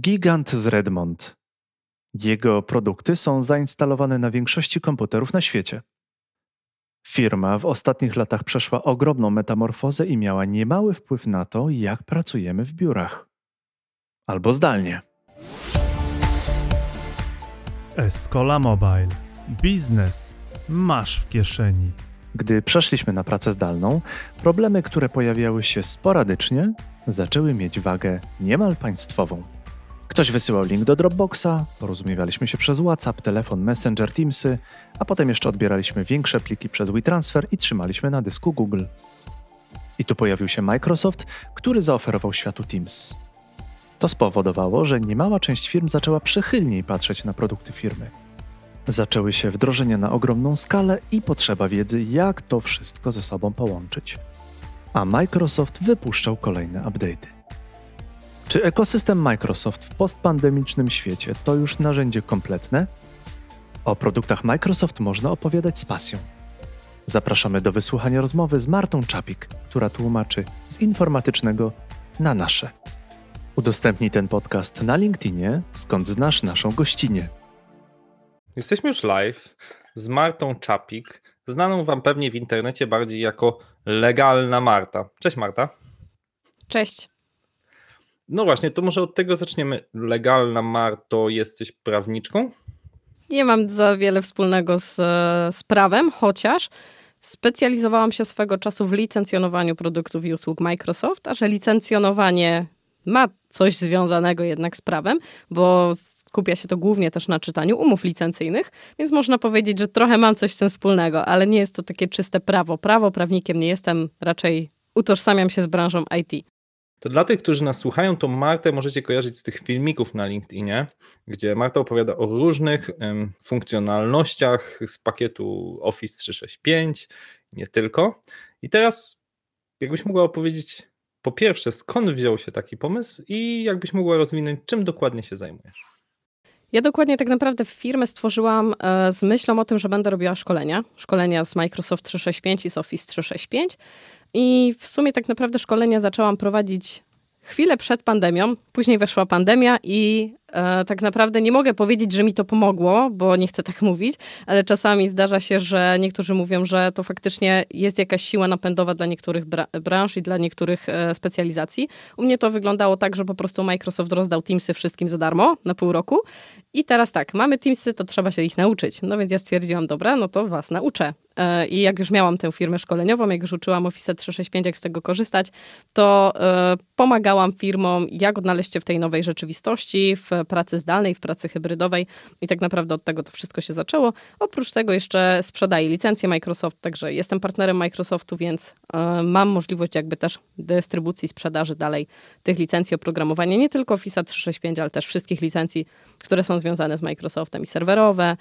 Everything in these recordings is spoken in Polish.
Gigant z Redmond. Jego produkty są zainstalowane na większości komputerów na świecie. Firma w ostatnich latach przeszła ogromną metamorfozę i miała niemały wpływ na to, jak pracujemy w biurach. Albo zdalnie. Escola Mobile. Biznes masz w kieszeni. Gdy przeszliśmy na pracę zdalną, problemy, które pojawiały się sporadycznie, zaczęły mieć wagę niemal państwową. Ktoś wysyłał link do Dropboxa, porozumiewaliśmy się przez WhatsApp, telefon, Messenger, Teamsy, a potem jeszcze odbieraliśmy większe pliki przez WeTransfer i trzymaliśmy na dysku Google. I tu pojawił się Microsoft, który zaoferował światu Teams. To spowodowało, że niemała część firm zaczęła przychylniej patrzeć na produkty firmy. Zaczęły się wdrożenia na ogromną skalę i potrzeba wiedzy, jak to wszystko ze sobą połączyć. A Microsoft wypuszczał kolejne update'y. Czy ekosystem Microsoft w postpandemicznym świecie to już narzędzie kompletne? O produktach Microsoft można opowiadać z pasją. Zapraszamy do wysłuchania rozmowy z Martą Czapik, która tłumaczy z informatycznego na nasze. Udostępnij ten podcast na LinkedInie, skąd znasz naszą gościnę. Jesteśmy już live z Martą Czapik, znaną Wam pewnie w internecie bardziej jako legalna Marta. Cześć Marta. Cześć. No właśnie, to może od tego zaczniemy. Legalna Marto, jesteś prawniczką? Nie mam za wiele wspólnego z, z prawem, chociaż specjalizowałam się swego czasu w licencjonowaniu produktów i usług Microsoft, a że licencjonowanie ma coś związanego jednak z prawem, bo skupia się to głównie też na czytaniu umów licencyjnych, więc można powiedzieć, że trochę mam coś z tym wspólnego, ale nie jest to takie czyste prawo. Prawo, prawnikiem nie jestem, raczej utożsamiam się z branżą IT. To dla tych, którzy nas słuchają, to Martę możecie kojarzyć z tych filmików na LinkedInie, gdzie Marta opowiada o różnych um, funkcjonalnościach z pakietu Office 365, nie tylko. I teraz, jakbyś mogła opowiedzieć, po pierwsze, skąd wziął się taki pomysł i jakbyś mogła rozwinąć, czym dokładnie się zajmujesz? Ja dokładnie tak naprawdę firmę stworzyłam e, z myślą o tym, że będę robiła szkolenia. Szkolenia z Microsoft 365 i z Office 365. I w sumie tak naprawdę szkolenia zaczęłam prowadzić chwilę przed pandemią. Później weszła pandemia i e, tak naprawdę nie mogę powiedzieć, że mi to pomogło, bo nie chcę tak mówić, ale czasami zdarza się, że niektórzy mówią, że to faktycznie jest jakaś siła napędowa dla niektórych bra branż i dla niektórych e, specjalizacji. U mnie to wyglądało tak, że po prostu Microsoft rozdał Teamsy wszystkim za darmo na pół roku i teraz tak, mamy Teamsy, to trzeba się ich nauczyć. No więc ja stwierdziłam, dobra, no to was nauczę. E, I jak już miałam tę firmę szkoleniową, jak już uczyłam Office 365, jak z tego korzystać, to e, pomagałam firmom, jak odnaleźć się w tej nowej rzeczywistości, w pracy zdalnej, w pracy hybrydowej i tak naprawdę od tego to wszystko się zaczęło. Oprócz tego jeszcze sprzedaję licencję Microsoft, także jestem partnerem Microsoftu, więc e, mam możliwość jakby też dystrybucji, sprzedaży dalej tych licencji oprogramowania, nie tylko Office 365, ale też wszystkich licencji, które są związane z Microsoftem i serwerowe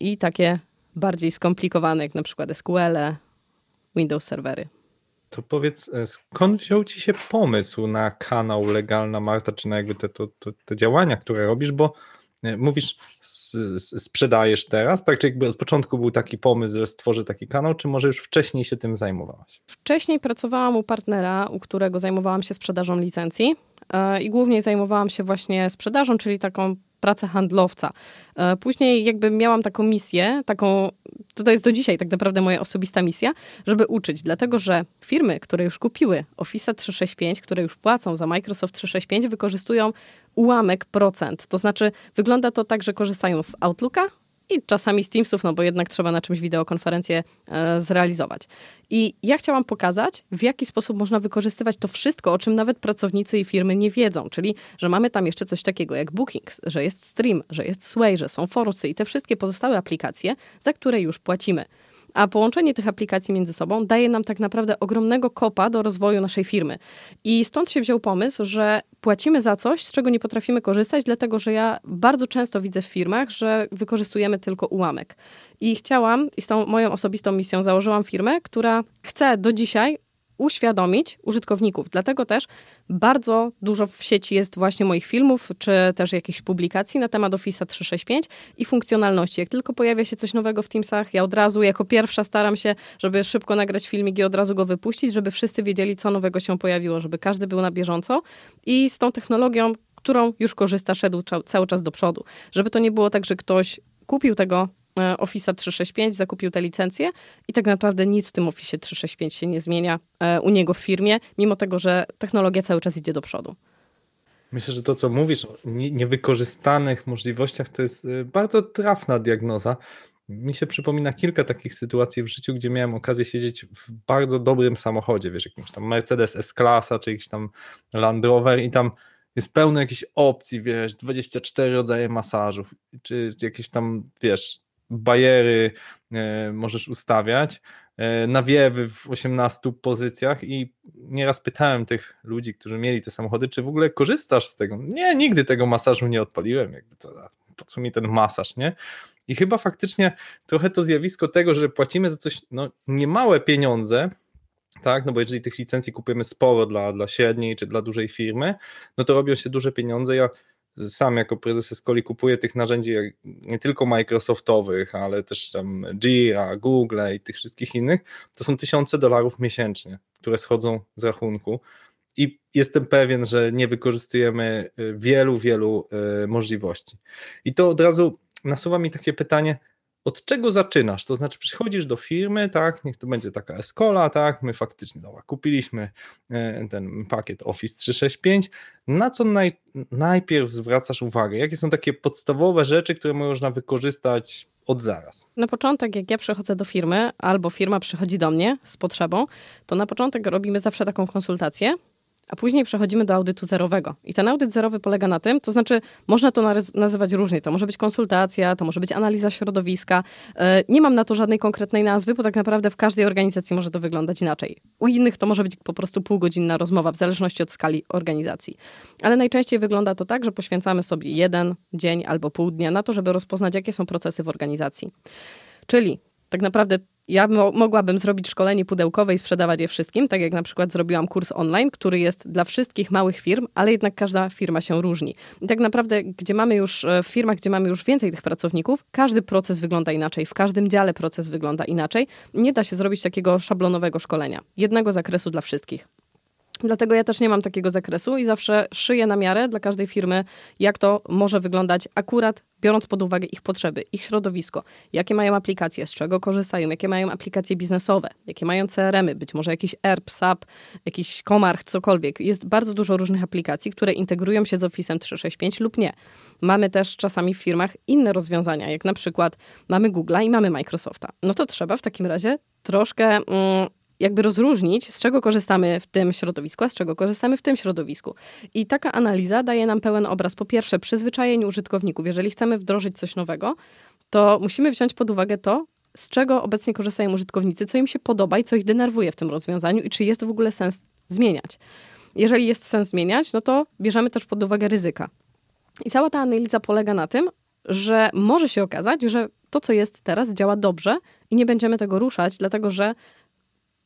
i takie bardziej skomplikowane, jak na przykład SQL, Windows serwery. To powiedz, e, skąd wziął ci się pomysł na kanał Legalna Marta, czy na jakby te, to, to, te działania, które robisz, bo e, mówisz, sprzedajesz teraz, tak? Czy jakby od początku był taki pomysł, że stworzy taki kanał, czy może już wcześniej się tym zajmowałaś? Wcześniej pracowałam u partnera, u którego zajmowałam się sprzedażą licencji e, i głównie zajmowałam się właśnie sprzedażą, czyli taką pracę handlowca. E, później jakby miałam taką misję, taką, to jest do dzisiaj tak naprawdę moja osobista misja, żeby uczyć, dlatego że firmy, które już kupiły Office 365, które już płacą za Microsoft 365, wykorzystują ułamek procent. To znaczy wygląda to tak, że korzystają z Outlooka, i czasami z Teamsów, no bo jednak trzeba na czymś wideokonferencję e, zrealizować. I ja chciałam pokazać, w jaki sposób można wykorzystywać to wszystko, o czym nawet pracownicy i firmy nie wiedzą, czyli, że mamy tam jeszcze coś takiego jak Bookings, że jest Stream, że jest Sway, że są Forusy i te wszystkie pozostałe aplikacje, za które już płacimy a połączenie tych aplikacji między sobą daje nam tak naprawdę ogromnego kopa do rozwoju naszej firmy. I stąd się wziął pomysł, że płacimy za coś, z czego nie potrafimy korzystać, dlatego że ja bardzo często widzę w firmach, że wykorzystujemy tylko ułamek. I chciałam, i z tą moją osobistą misją założyłam firmę, która chce do dzisiaj uświadomić użytkowników. Dlatego też bardzo dużo w sieci jest właśnie moich filmów, czy też jakichś publikacji na temat Office 365 i funkcjonalności. Jak tylko pojawia się coś nowego w Teamsach, ja od razu jako pierwsza staram się, żeby szybko nagrać filmik i od razu go wypuścić, żeby wszyscy wiedzieli, co nowego się pojawiło, żeby każdy był na bieżąco. I z tą technologią którą już korzysta, szedł cały czas do przodu. Żeby to nie było tak, że ktoś kupił tego e, Office 365, zakupił te licencje i tak naprawdę nic w tym Office 365 się nie zmienia e, u niego w firmie, mimo tego, że technologia cały czas idzie do przodu. Myślę, że to, co mówisz o niewykorzystanych możliwościach, to jest y, bardzo trafna diagnoza. Mi się przypomina kilka takich sytuacji w życiu, gdzie miałem okazję siedzieć w bardzo dobrym samochodzie, wiesz, jakimś tam Mercedes S-Klasa, czy jakiś tam Land Rover i tam jest pełno jakichś opcji, wiesz, 24 rodzaje masażów, czy jakieś tam, wiesz, bajery e, możesz ustawiać, e, nawiewy w 18 pozycjach i nieraz pytałem tych ludzi, którzy mieli te samochody, czy w ogóle korzystasz z tego? Nie, nigdy tego masażu nie odpaliłem, jakby to, po co mi ten masaż, nie? I chyba faktycznie trochę to zjawisko tego, że płacimy za coś no, niemałe pieniądze, tak, no bo jeżeli tych licencji kupujemy sporo dla, dla średniej czy dla dużej firmy, no to robią się duże pieniądze. Ja sam jako prezes Escoli kupuję tych narzędzi nie tylko Microsoftowych, ale też tam Jira, Google i tych wszystkich innych, to są tysiące dolarów miesięcznie, które schodzą z rachunku i jestem pewien, że nie wykorzystujemy y, wielu, wielu y, możliwości. I to od razu nasuwa mi takie pytanie, od czego zaczynasz? To znaczy, przychodzisz do firmy, tak, niech to będzie taka Escola, tak, my faktycznie dobra, kupiliśmy e, ten pakiet Office 365. Na co naj, najpierw zwracasz uwagę? Jakie są takie podstawowe rzeczy, które można wykorzystać od zaraz? Na początek, jak ja przychodzę do firmy, albo firma przychodzi do mnie z potrzebą, to na początek robimy zawsze taką konsultację a później przechodzimy do audytu zerowego. I ten audyt zerowy polega na tym, to znaczy można to nazywać różnie. To może być konsultacja, to może być analiza środowiska. E, nie mam na to żadnej konkretnej nazwy, bo tak naprawdę w każdej organizacji może to wyglądać inaczej. U innych to może być po prostu półgodzinna rozmowa, w zależności od skali organizacji. Ale najczęściej wygląda to tak, że poświęcamy sobie jeden dzień albo pół dnia na to, żeby rozpoznać, jakie są procesy w organizacji. Czyli tak naprawdę ja mo mogłabym zrobić szkolenie pudełkowe i sprzedawać je wszystkim, tak jak na przykład zrobiłam kurs online, który jest dla wszystkich małych firm, ale jednak każda firma się różni. I tak naprawdę, gdzie mamy już e, w firmach, gdzie mamy już więcej tych pracowników, każdy proces wygląda inaczej, w każdym dziale proces wygląda inaczej. Nie da się zrobić takiego szablonowego szkolenia, jednego zakresu dla wszystkich. Dlatego ja też nie mam takiego zakresu i zawsze szyję na miarę dla każdej firmy, jak to może wyglądać akurat biorąc pod uwagę ich potrzeby, ich środowisko, jakie mają aplikacje, z czego korzystają, jakie mają aplikacje biznesowe, jakie mają CRM-y, być może jakiś ERP, SAP, jakiś Komarch, cokolwiek. Jest bardzo dużo różnych aplikacji, które integrują się z Office 365 lub nie. Mamy też czasami w firmach inne rozwiązania, jak na przykład mamy Google'a i mamy Microsofta. No to trzeba w takim razie troszkę mm, jakby rozróżnić, z czego korzystamy w tym środowisku, a z czego korzystamy w tym środowisku. I taka analiza daje nam pełen obraz, po pierwsze, przyzwyczajeń użytkowników. Jeżeli chcemy wdrożyć coś nowego, to musimy wziąć pod uwagę to, z czego obecnie korzystają użytkownicy, co im się podoba i co ich denerwuje w tym rozwiązaniu i czy jest w ogóle sens zmieniać. Jeżeli jest sens zmieniać, no to bierzemy też pod uwagę ryzyka. I cała ta analiza polega na tym, że może się okazać, że to, co jest teraz, działa dobrze i nie będziemy tego ruszać, dlatego że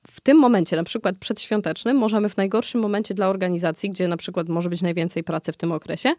w tym momencie, na przykład przedświątecznym, możemy w najgorszym momencie dla organizacji, gdzie na przykład może być najwięcej pracy w tym okresie,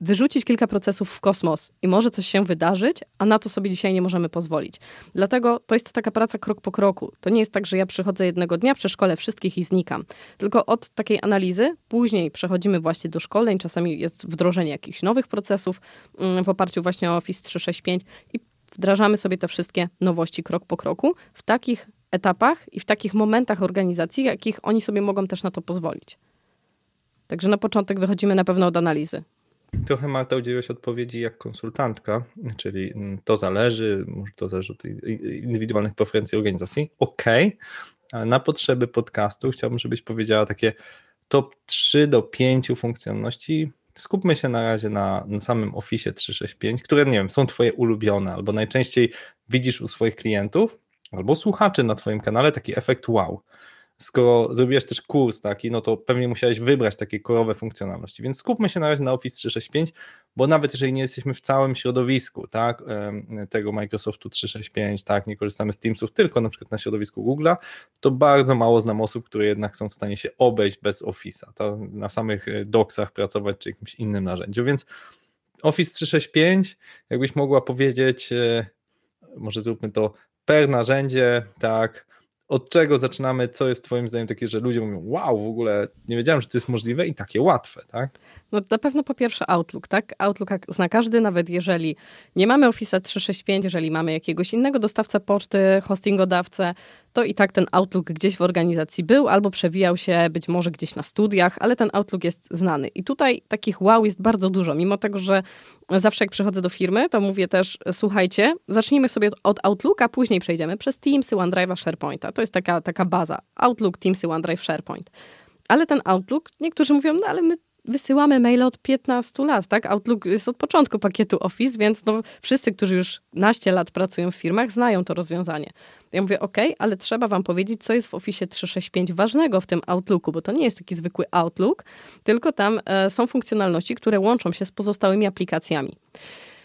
wyrzucić kilka procesów w kosmos i może coś się wydarzyć, a na to sobie dzisiaj nie możemy pozwolić. Dlatego to jest taka praca krok po kroku. To nie jest tak, że ja przychodzę jednego dnia, przeszkolę wszystkich i znikam. Tylko od takiej analizy później przechodzimy właśnie do szkoleń, czasami jest wdrożenie jakichś nowych procesów mm, w oparciu właśnie o Office 365 i wdrażamy sobie te wszystkie nowości krok po kroku w takich etapach i w takich momentach organizacji, jakich oni sobie mogą też na to pozwolić. Także na początek wychodzimy na pewno od analizy. Trochę Marta udzieliłaś odpowiedzi jak konsultantka, czyli to zależy, może to zależy od indywidualnych preferencji organizacji. Okej, okay. ale na potrzeby podcastu chciałbym, żebyś powiedziała takie top 3 do 5 funkcjonalności. Skupmy się na razie na, na samym Office 365, które nie wiem, są Twoje ulubione albo najczęściej widzisz u swoich klientów albo słuchaczy na Twoim kanale taki efekt wow. Skoro zrobiłeś też kurs taki, no to pewnie musiałeś wybrać takie korowe funkcjonalności. Więc skupmy się na razie na Office 365, bo nawet jeżeli nie jesteśmy w całym środowisku, tak, tego Microsoftu 365, tak, nie korzystamy z Teamsów, tylko na przykład na środowisku Google'a, to bardzo mało znam osób, które jednak są w stanie się obejść bez Office'a, na samych e, doksach pracować czy jakimś innym narzędziu. Więc Office 365, jakbyś mogła powiedzieć, e, może zróbmy to per narzędzie, tak, od czego zaczynamy, co jest twoim zdaniem takie, że ludzie mówią, wow, w ogóle nie wiedziałem, że to jest możliwe i takie łatwe, tak? No na pewno po pierwsze Outlook, tak? Outlook zna każdy, nawet jeżeli nie mamy Office 365, jeżeli mamy jakiegoś innego dostawcę poczty, hostingodawcę, to i tak ten Outlook gdzieś w organizacji był albo przewijał się być może gdzieś na studiach, ale ten Outlook jest znany. I tutaj takich wow jest bardzo dużo, mimo tego, że zawsze jak przychodzę do firmy, to mówię też, słuchajcie, zacznijmy sobie od Outlooka, później przejdziemy przez Teamsy, OneDrive'a, SharePointa. To jest taka, taka baza. Outlook, Teamsy, OneDrive, SharePoint. Ale ten Outlook, niektórzy mówią, no ale my wysyłamy maile od 15 lat, tak? Outlook jest od początku pakietu Office, więc no, wszyscy, którzy już naście lat pracują w firmach, znają to rozwiązanie. Ja mówię, ok, ale trzeba wam powiedzieć, co jest w Office 365 ważnego w tym Outlooku, bo to nie jest taki zwykły Outlook, tylko tam e, są funkcjonalności, które łączą się z pozostałymi aplikacjami.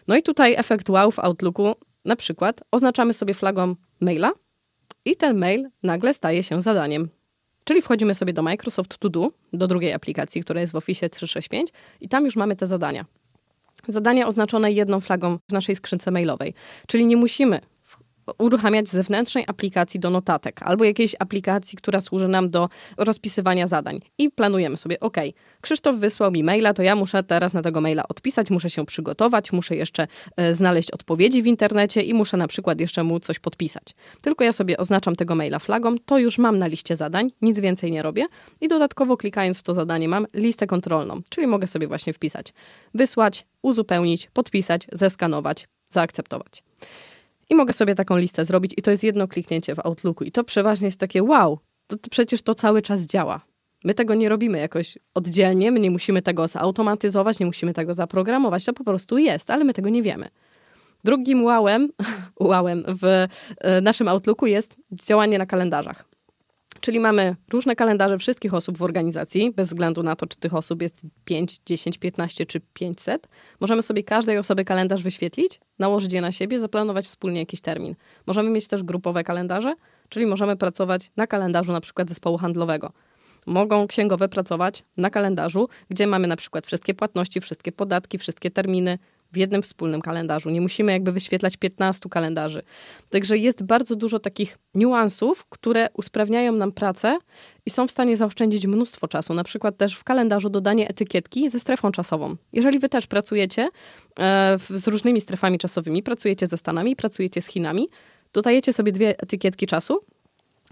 No i tutaj efekt wow w Outlooku, na przykład oznaczamy sobie flagą maila i ten mail nagle staje się zadaniem. Czyli wchodzimy sobie do Microsoft To Do, do drugiej aplikacji, która jest w Office 365 i tam już mamy te zadania. Zadania oznaczone jedną flagą w naszej skrzynce mailowej, czyli nie musimy uruchamiać zewnętrznej aplikacji do notatek albo jakiejś aplikacji, która służy nam do rozpisywania zadań. I planujemy sobie, ok, Krzysztof wysłał mi maila, to ja muszę teraz na tego maila odpisać, muszę się przygotować, muszę jeszcze e, znaleźć odpowiedzi w internecie i muszę na przykład jeszcze mu coś podpisać. Tylko ja sobie oznaczam tego maila flagą, to już mam na liście zadań, nic więcej nie robię i dodatkowo klikając w to zadanie mam listę kontrolną, czyli mogę sobie właśnie wpisać, wysłać, uzupełnić, podpisać, zeskanować, zaakceptować. I mogę sobie taką listę zrobić i to jest jedno kliknięcie w Outlooku. I to przeważnie jest takie wow, to, to przecież to cały czas działa. My tego nie robimy jakoś oddzielnie, my nie musimy tego zautomatyzować, nie musimy tego zaprogramować, to po prostu jest, ale my tego nie wiemy. Drugim wowem, wowem w e, naszym Outlooku jest działanie na kalendarzach. Czyli mamy różne kalendarze wszystkich osób w organizacji, bez względu na to, czy tych osób jest 5, 10, 15 czy 500. Możemy sobie każdej osoby kalendarz wyświetlić, nałożyć je na siebie, zaplanować wspólnie jakiś termin. Możemy mieć też grupowe kalendarze, czyli możemy pracować na kalendarzu na przykład zespołu handlowego. Mogą księgowe pracować na kalendarzu, gdzie mamy na przykład wszystkie płatności, wszystkie podatki, wszystkie terminy, w jednym wspólnym kalendarzu. Nie musimy jakby wyświetlać 15 kalendarzy. Także jest bardzo dużo takich niuansów, które usprawniają nam pracę i są w stanie zaoszczędzić mnóstwo czasu. Na przykład też w kalendarzu dodanie etykietki ze strefą czasową. Jeżeli wy też pracujecie e, z różnymi strefami czasowymi, pracujecie ze Stanami, pracujecie z Chinami, dodajecie sobie dwie etykietki czasu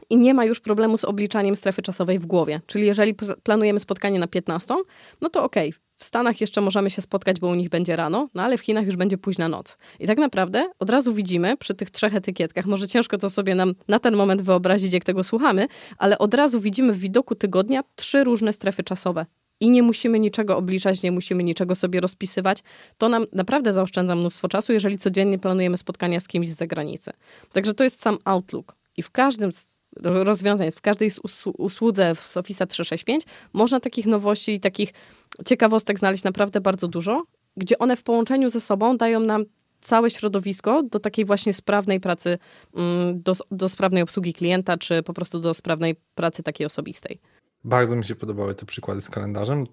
i nie ma już problemu z obliczaniem strefy czasowej w głowie. Czyli jeżeli planujemy spotkanie na 15, no to okej, okay, w Stanach jeszcze możemy się spotkać, bo u nich będzie rano, no ale w Chinach już będzie późna noc. I tak naprawdę od razu widzimy przy tych trzech etykietkach, może ciężko to sobie nam na ten moment wyobrazić, jak tego słuchamy, ale od razu widzimy w widoku tygodnia trzy różne strefy czasowe. I nie musimy niczego obliczać, nie musimy niczego sobie rozpisywać. To nam naprawdę zaoszczędza mnóstwo czasu, jeżeli codziennie planujemy spotkania z kimś z zagranicy. Także to jest sam Outlook. I w każdym z rozwiązań, w każdej usłudze w Office 365 można takich nowości i takich ciekawostek znaleźć naprawdę bardzo dużo, gdzie one w połączeniu ze sobą dają nam całe środowisko do takiej właśnie sprawnej pracy, mm, do, do sprawnej obsługi klienta, czy po prostu do sprawnej pracy takiej osobistej. Bardzo mi się podobały te przykłady z kalendarzem.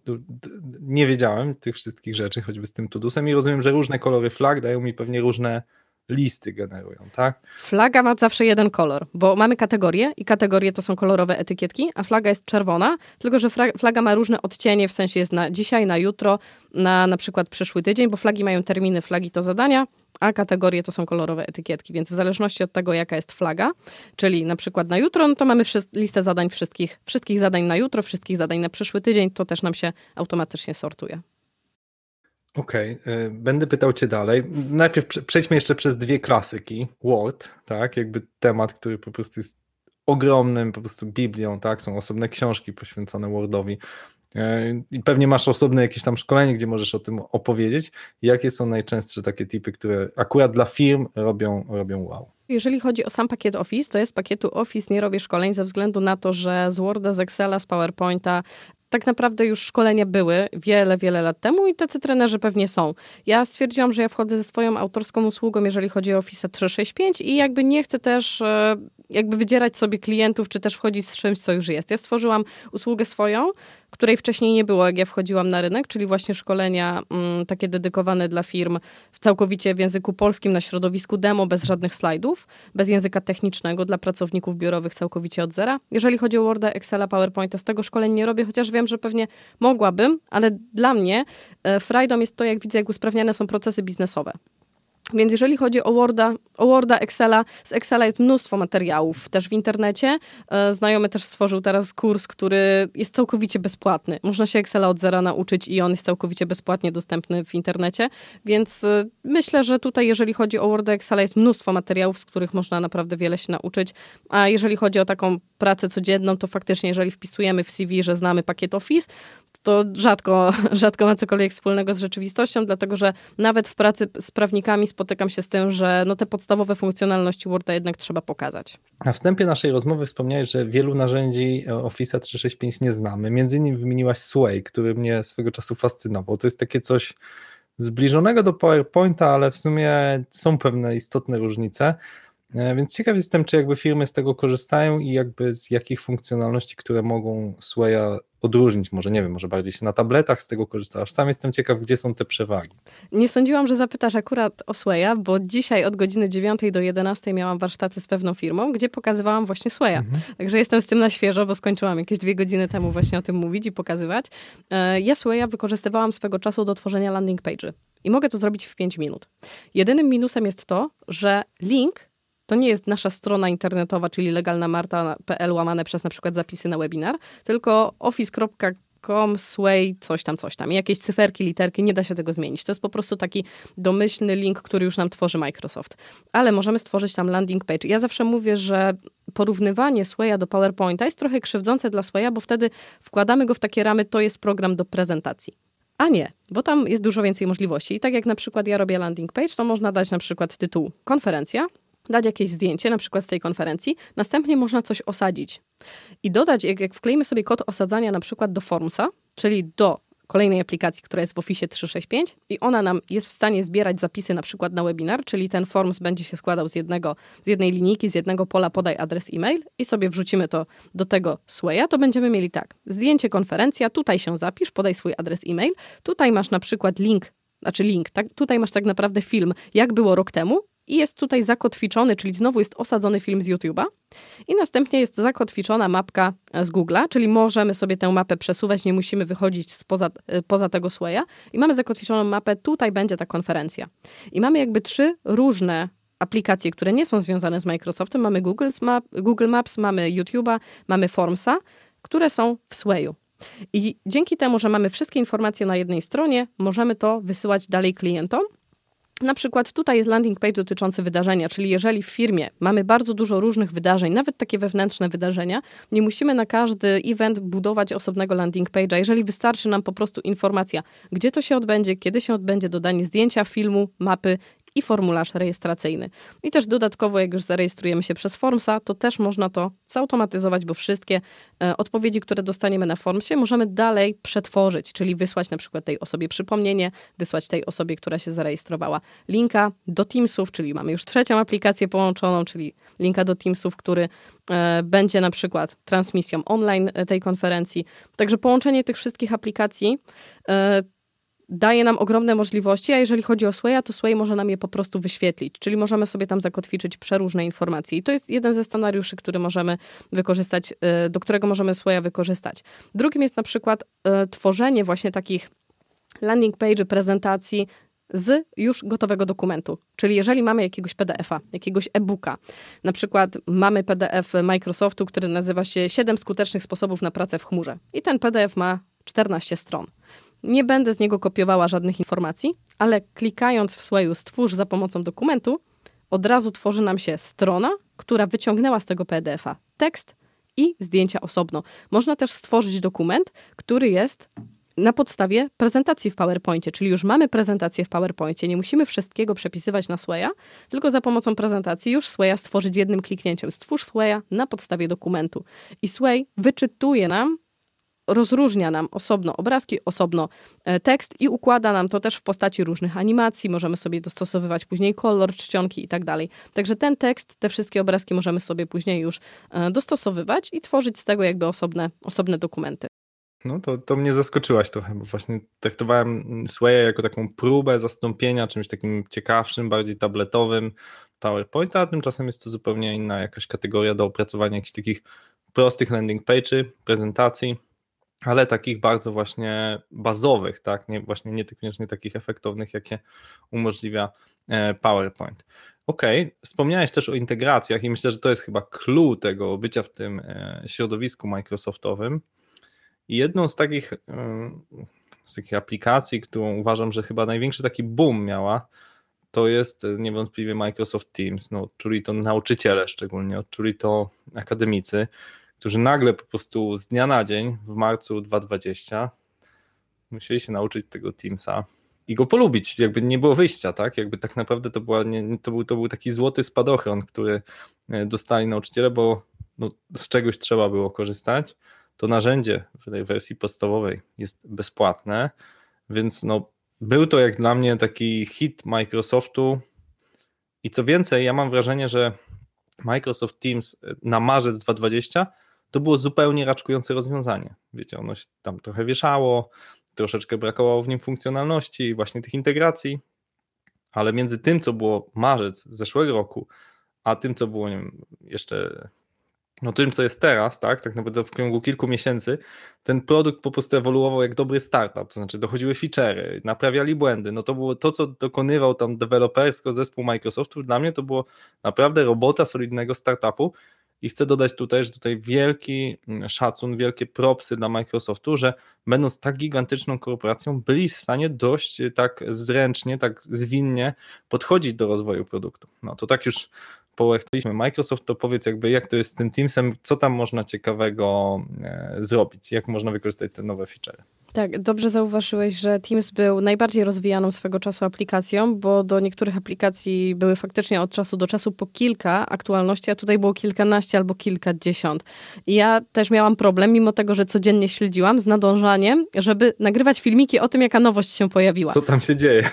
Nie wiedziałem tych wszystkich rzeczy, choćby z tym Tudusem i rozumiem, że różne kolory flag dają mi pewnie różne listy generują, tak? Flaga ma zawsze jeden kolor, bo mamy kategorie i kategorie to są kolorowe etykietki, a flaga jest czerwona, tylko że flaga ma różne odcienie, w sensie jest na dzisiaj, na jutro, na na przykład przyszły tydzień, bo flagi mają terminy, flagi to zadania, a kategorie to są kolorowe etykietki, więc w zależności od tego, jaka jest flaga, czyli na przykład na jutro, no to mamy listę zadań wszystkich, wszystkich zadań na jutro, wszystkich zadań na przyszły tydzień, to też nam się automatycznie sortuje. Okej, okay. będę pytał Cię dalej. Najpierw przejdźmy jeszcze przez dwie klasyki. Word, tak, jakby temat, który po prostu jest ogromnym po prostu biblią, tak, są osobne książki poświęcone Wordowi. E, I pewnie masz osobne jakieś tam szkolenie, gdzie możesz o tym opowiedzieć. Jakie są najczęstsze takie typy, które akurat dla firm robią, robią wow? Jeżeli chodzi o sam pakiet Office, to jest pakietu Office nie robię szkoleń ze względu na to, że z Worda, z Excela, z PowerPointa tak naprawdę już szkolenia były wiele, wiele lat temu i tacy trenerzy pewnie są. Ja stwierdziłam, że ja wchodzę ze swoją autorską usługą, jeżeli chodzi o Office 365 i jakby nie chcę też e, jakby wydzierać sobie klientów, czy też wchodzić z czymś, co już jest. Ja stworzyłam usługę swoją, której wcześniej nie było, jak ja wchodziłam na rynek, czyli właśnie szkolenia mm, takie dedykowane dla firm całkowicie w języku polskim na środowisku demo, bez żadnych slajdów, bez języka technicznego dla pracowników biurowych całkowicie od zera. Jeżeli chodzi o Worda, Excela, PowerPointa, z tego szkoleń nie robię, chociaż wiem, że pewnie mogłabym, ale dla mnie e, frajdą jest to, jak widzę, jak usprawniane są procesy biznesowe. Więc jeżeli chodzi o Worda, o Worda, Excela, z Excela jest mnóstwo materiałów też w internecie. E, znajomy też stworzył teraz kurs, który jest całkowicie bezpłatny. Można się Excela od zera nauczyć i on jest całkowicie bezpłatnie dostępny w internecie. Więc e, myślę, że tutaj, jeżeli chodzi o Worda, Excela, jest mnóstwo materiałów, z których można naprawdę wiele się nauczyć. A jeżeli chodzi o taką pracę codzienną, to faktycznie, jeżeli wpisujemy w CV, że znamy pakiet Office, to rzadko, rzadko ma cokolwiek wspólnego z rzeczywistością, dlatego że nawet w pracy z prawnikami spotykam się z tym, że no te podstawowe funkcjonalności Worda jednak trzeba pokazać. Na wstępie naszej rozmowy wspomniałeś, że wielu narzędzi Office 365 nie znamy. Między innymi wymieniłaś Sway, który mnie swego czasu fascynował. To jest takie coś zbliżonego do PowerPointa, ale w sumie są pewne istotne różnice. E, więc ciekaw jestem, czy jakby firmy z tego korzystają i jakby z jakich funkcjonalności, które mogą Swaya odróżnić. Może nie wiem, może bardziej się na tabletach z tego korzystasz. Sam jestem ciekaw, gdzie są te przewagi. Nie sądziłam, że zapytasz akurat o Swaya, bo dzisiaj od godziny 9 do 11 miałam warsztaty z pewną firmą, gdzie pokazywałam właśnie Swaya. Mhm. Także jestem z tym na świeżo, bo skończyłam jakieś dwie godziny temu właśnie o tym mówić i pokazywać. E, ja Swaya wykorzystywałam swego czasu do tworzenia landing page'y. I mogę to zrobić w 5 minut. Jedynym minusem jest to, że link to nie jest nasza strona internetowa, czyli legalnamarta.pl łamane przez na przykład zapisy na webinar, tylko office.com, sway, coś tam, coś tam. I jakieś cyferki, literki, nie da się tego zmienić. To jest po prostu taki domyślny link, który już nam tworzy Microsoft. Ale możemy stworzyć tam landing page. Ja zawsze mówię, że porównywanie Swaya do PowerPointa jest trochę krzywdzące dla Swaya, bo wtedy wkładamy go w takie ramy, to jest program do prezentacji. A nie, bo tam jest dużo więcej możliwości. I tak jak na przykład ja robię landing page, to można dać na przykład tytuł konferencja, dać jakieś zdjęcie, na przykład z tej konferencji, następnie można coś osadzić. I dodać, jak, jak wkleimy sobie kod osadzania na przykład do Formsa, czyli do kolejnej aplikacji, która jest w Office 365 i ona nam jest w stanie zbierać zapisy na przykład na webinar, czyli ten Forms będzie się składał z, jednego, z jednej linijki, z jednego pola podaj adres e-mail i sobie wrzucimy to do tego Swaya, to będziemy mieli tak, zdjęcie konferencja, tutaj się zapisz, podaj swój adres e-mail, tutaj masz na przykład link znaczy link, tak? Tutaj masz tak naprawdę film, jak było rok temu, i jest tutaj zakotwiczony, czyli znowu jest osadzony film z YouTube'a. I następnie jest zakotwiczona mapka z Google'a, czyli możemy sobie tę mapę przesuwać, nie musimy wychodzić spoza, e, poza tego swaya. I mamy zakotwiczoną mapę, tutaj będzie ta konferencja. I mamy jakby trzy różne aplikacje, które nie są związane z Microsoftem. Mamy Google, Map, Google Maps, mamy YouTube'a, mamy Formsa, które są w Swayu. I dzięki temu, że mamy wszystkie informacje na jednej stronie, możemy to wysyłać dalej klientom na przykład tutaj jest landing page dotyczący wydarzenia, czyli jeżeli w firmie mamy bardzo dużo różnych wydarzeń, nawet takie wewnętrzne wydarzenia, nie musimy na każdy event budować osobnego landing page'a. Jeżeli wystarczy nam po prostu informacja, gdzie to się odbędzie, kiedy się odbędzie, dodanie zdjęcia, filmu, mapy i formularz rejestracyjny. I też dodatkowo, jak już zarejestrujemy się przez Formsa, to też można to zautomatyzować, bo wszystkie e, odpowiedzi, które dostaniemy na Formsie, możemy dalej przetworzyć, czyli wysłać na przykład tej osobie przypomnienie, wysłać tej osobie, która się zarejestrowała, linka do Teamsów, czyli mamy już trzecią aplikację połączoną, czyli linka do Teamsów, który e, będzie na przykład transmisją online e, tej konferencji. Także połączenie tych wszystkich aplikacji e, daje nam ogromne możliwości, a jeżeli chodzi o Swaya, to Sway może nam je po prostu wyświetlić, czyli możemy sobie tam zakotwiczyć przeróżne informacje. I to jest jeden ze scenariuszy, który możemy wykorzystać, y, do którego możemy Swaya wykorzystać. Drugim jest na przykład y, tworzenie właśnie takich landing page, prezentacji z już gotowego dokumentu. Czyli jeżeli mamy jakiegoś PDF-a, jakiegoś e-booka, na przykład mamy PDF Microsoftu, który nazywa się 7 skutecznych sposobów na pracę w chmurze. I ten PDF ma 14 stron. Nie będę z niego kopiowała żadnych informacji, ale klikając w Swayu stwórz za pomocą dokumentu, od razu tworzy nam się strona, która wyciągnęła z tego PDF-a tekst i zdjęcia osobno. Można też stworzyć dokument, który jest na podstawie prezentacji w PowerPoincie, czyli już mamy prezentację w PowerPoincie, nie musimy wszystkiego przepisywać na Swaya, tylko za pomocą prezentacji już Swaya stworzyć jednym kliknięciem. Stwórz Swaya na podstawie dokumentu. I Sway wyczytuje nam rozróżnia nam osobno obrazki, osobno e, tekst i układa nam to też w postaci różnych animacji. Możemy sobie dostosowywać później kolor, czcionki i tak dalej. Także ten tekst, te wszystkie obrazki możemy sobie później już e, dostosowywać i tworzyć z tego jakby osobne, osobne dokumenty. No to, to mnie zaskoczyłaś trochę, bo właśnie traktowałem Swaya jako taką próbę zastąpienia czymś takim ciekawszym, bardziej tabletowym PowerPointa, a tymczasem jest to zupełnie inna jakaś kategoria do opracowania jakichś takich prostych landing page'y, prezentacji, ale takich bardzo właśnie bazowych, tak, nie, właśnie nie takich efektownych, jakie umożliwia e, PowerPoint. OK, wspomniałeś też o integracjach i myślę, że to jest chyba clue tego bycia w tym e, środowisku Microsoftowym. I jedną z takich, e, z takich aplikacji, którą uważam, że chyba największy taki boom miała, to jest niewątpliwie Microsoft Teams. No, czuli to nauczyciele szczególnie, odczuli to akademicy, którzy nagle po prostu z dnia na dzień w marcu 2020 musieli się nauczyć tego Teamsa i go polubić, jakby nie było wyjścia, tak? Jakby tak naprawdę to, była, nie, to, był, to był taki złoty spadochron, który e, dostali nauczyciele, bo no, z czegoś trzeba było korzystać. To narzędzie w tej wersji podstawowej jest bezpłatne, więc no, był to jak dla mnie taki hit Microsoftu i co więcej, ja mam wrażenie, że Microsoft Teams na marzec 2020 to było zupełnie raczkujące rozwiązanie. Wiecie, ono się tam trochę wieszało, troszeczkę brakowało w nim funkcjonalności właśnie tych integracji, ale między tym, co było marzec zeszłego roku, a tym, co było nie wiem, jeszcze no tym, co jest teraz, tak, tak naprawdę w ciągu kilku miesięcy, ten produkt po prostu ewoluował jak dobry startup, to znaczy dochodziły feature'y, naprawiali błędy, no to było to, co dokonywał tam dewelopersko zespół Microsoftu, dla mnie to było naprawdę robota solidnego startupu i chcę dodać tutaj, że tutaj wielki mm, szacun, wielkie propsy dla Microsoftu, że będąc tak gigantyczną korporacją, byli w stanie dość tak zręcznie, tak zwinnie podchodzić do rozwoju produktu. No to tak już połechtaliśmy Microsoft, to powiedz jakby jak to jest z tym Teamsem, co tam można ciekawego e, zrobić, jak można wykorzystać te nowe feature. Tak, dobrze zauważyłeś, że Teams był najbardziej rozwijaną swego czasu aplikacją, bo do niektórych aplikacji były faktycznie od czasu do czasu po kilka aktualności, a tutaj było kilkanaście albo kilkadziesiąt. I ja też miałam problem, mimo tego, że codziennie śledziłam z nadążaniem, żeby nagrywać filmiki o tym, jaka nowość się pojawiła. Co tam się dzieje?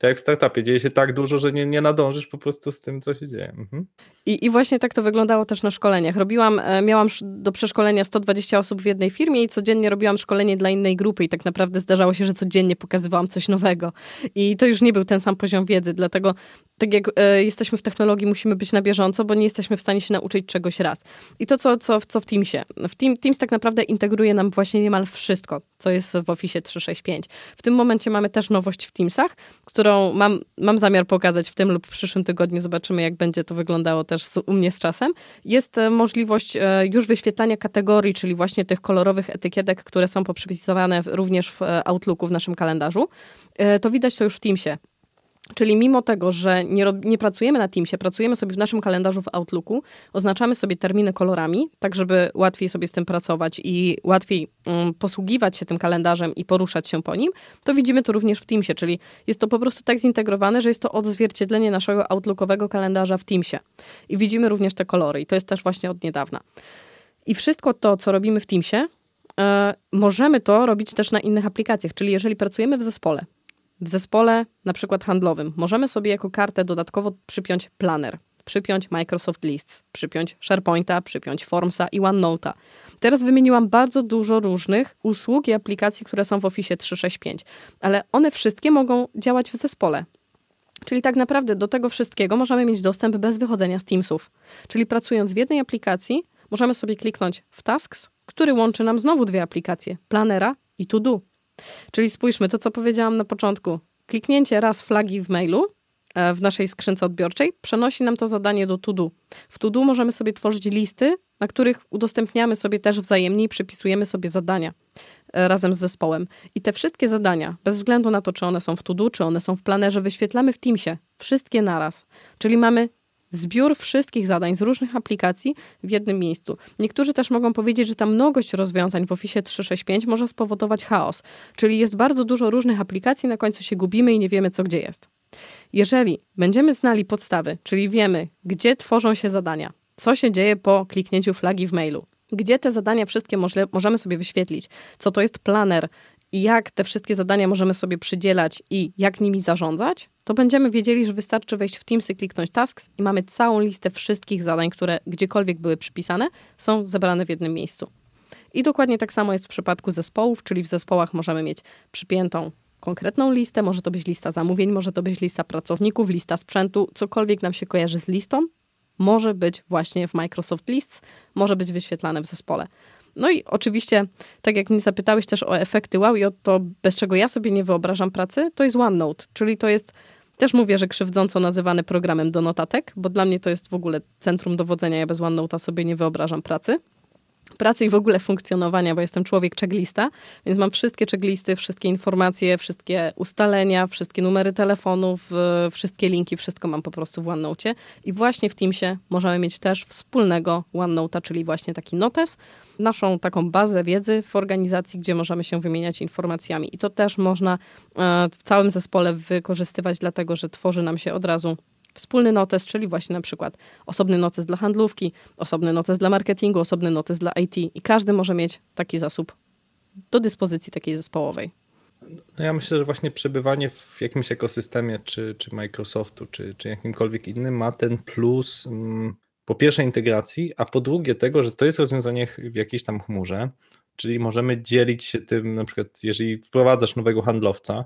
Tak jak w startupie, dzieje się tak dużo, że nie, nie nadążysz po prostu z tym, co się dzieje. Mhm. I, I właśnie tak to wyglądało też na szkoleniach. Robiłam, e, miałam do przeszkolenia 120 osób w jednej firmie i codziennie robiłam szkolenie dla innej grupy i tak naprawdę zdarzało się, że codziennie pokazywałam coś nowego. I to już nie był ten sam poziom wiedzy, dlatego tak jak e, jesteśmy w technologii, musimy być na bieżąco, bo nie jesteśmy w stanie się nauczyć czegoś raz. I to, co, co, co w Teamsie. W Team, Teams tak naprawdę integruje nam właśnie niemal wszystko, co jest w Office 365. W tym momencie mamy też nowość w Teamsach, którą mam, mam zamiar pokazać w tym lub w przyszłym tygodniu. Zobaczymy, jak będzie to wyglądało też z, u mnie z czasem. Jest e, możliwość e, już wyświetlania kategorii, czyli właśnie tych kolorowych etykietek, które są poprzypisywane również w e, Outlooku, w naszym kalendarzu. To widać to już w Teamsie. Czyli mimo tego, że nie, nie, pracujemy na Teamsie, pracujemy sobie w naszym kalendarzu w Outlooku, oznaczamy sobie terminy kolorami, tak żeby łatwiej sobie z tym pracować i łatwiej um, posługiwać się tym kalendarzem i poruszać się po nim, to widzimy to również w Teamsie, czyli jest to po prostu tak zintegrowane, że jest to odzwierciedlenie naszego Outlookowego kalendarza w Teamsie. I widzimy również te kolory i to jest też właśnie od niedawna. I wszystko to, co robimy w Teamsie, e, możemy to robić też na innych aplikacjach, czyli jeżeli pracujemy w zespole, w zespole na przykład handlowym możemy sobie jako kartę dodatkowo przypiąć Planner, przypiąć Microsoft Lists, przypiąć SharePointa, przypiąć Formsa i OneNote'a. Teraz wymieniłam bardzo dużo różnych usług i aplikacji, które są w Office 365, ale one wszystkie mogą działać w zespole. Czyli tak naprawdę do tego wszystkiego możemy mieć dostęp bez wychodzenia z Teamsów. Czyli pracując w jednej aplikacji, możemy sobie kliknąć w Tasks, który łączy nam znowu dwie aplikacje: Planera i To Do. Czyli spójrzmy, to co powiedziałam na początku. Kliknięcie raz flagi w mailu e, w naszej skrzynce odbiorczej przenosi nam to zadanie do to-do. W to-do możemy sobie tworzyć listy, na których udostępniamy sobie też wzajemnie i przypisujemy sobie zadania e, razem z zespołem. I te wszystkie zadania, bez względu na to, czy one są w to-do, czy one są w planerze, wyświetlamy w Teamsie. Wszystkie naraz. Czyli mamy zbiór wszystkich zadań z różnych aplikacji w jednym miejscu. Niektórzy też mogą powiedzieć, że ta mnogość rozwiązań w Office 365 może spowodować chaos, czyli jest bardzo dużo różnych aplikacji, na końcu się gubimy i nie wiemy, co gdzie jest. Jeżeli będziemy znali podstawy, czyli wiemy, gdzie tworzą się zadania, co się dzieje po kliknięciu flagi w mailu, gdzie te zadania wszystkie może, możemy sobie wyświetlić, co to jest planer jak te wszystkie zadania możemy sobie przydzielać i jak nimi zarządzać, to będziemy wiedzieli, że wystarczy wejść w Teams i kliknąć Tasks i mamy całą listę wszystkich zadań, które gdziekolwiek były przypisane, są zebrane w jednym miejscu. I dokładnie tak samo jest w przypadku zespołów, czyli w zespołach możemy mieć przypiętą konkretną listę, może to być lista zamówień, może to być lista pracowników, lista sprzętu, cokolwiek nam się kojarzy z listą, może być właśnie w Microsoft Lists, może być wyświetlane w zespole. No i oczywiście, tak jak mnie zapytałeś też o efekty wow i o to, bez czego ja sobie nie wyobrażam pracy, to jest OneNote, czyli to jest, też mówię, że krzywdząco nazywany programem do notatek, bo dla mnie to jest w ogóle centrum dowodzenia, ja bez OneNote'a sobie nie wyobrażam pracy pracy i w ogóle funkcjonowania, bo jestem człowiek checklista, więc mam wszystkie checklisty, wszystkie informacje, wszystkie ustalenia, wszystkie numery telefonów, wszystkie linki, wszystko mam po prostu w OneNote. I właśnie w Teamsie możemy mieć też wspólnego OneNote'a, czyli właśnie taki notes, naszą taką bazę wiedzy w organizacji, gdzie możemy się wymieniać informacjami. I to też można e, w całym zespole wykorzystywać, dlatego że tworzy nam się od razu wspólny notes, czyli właśnie na przykład osobny notes dla handlówki, osobny notes dla marketingu, osobny notes dla IT i każdy może mieć taki zasób do dyspozycji takiej zespołowej. No ja myślę, że właśnie przebywanie w jakimś ekosystemie, czy, czy Microsoftu, czy, czy jakimkolwiek innym, ma ten plus mm, po pierwsze integracji, a po drugie tego, że to jest rozwiązanie w jakiejś tam chmurze, czyli możemy dzielić się tym, na przykład jeżeli wprowadzasz nowego handlowca,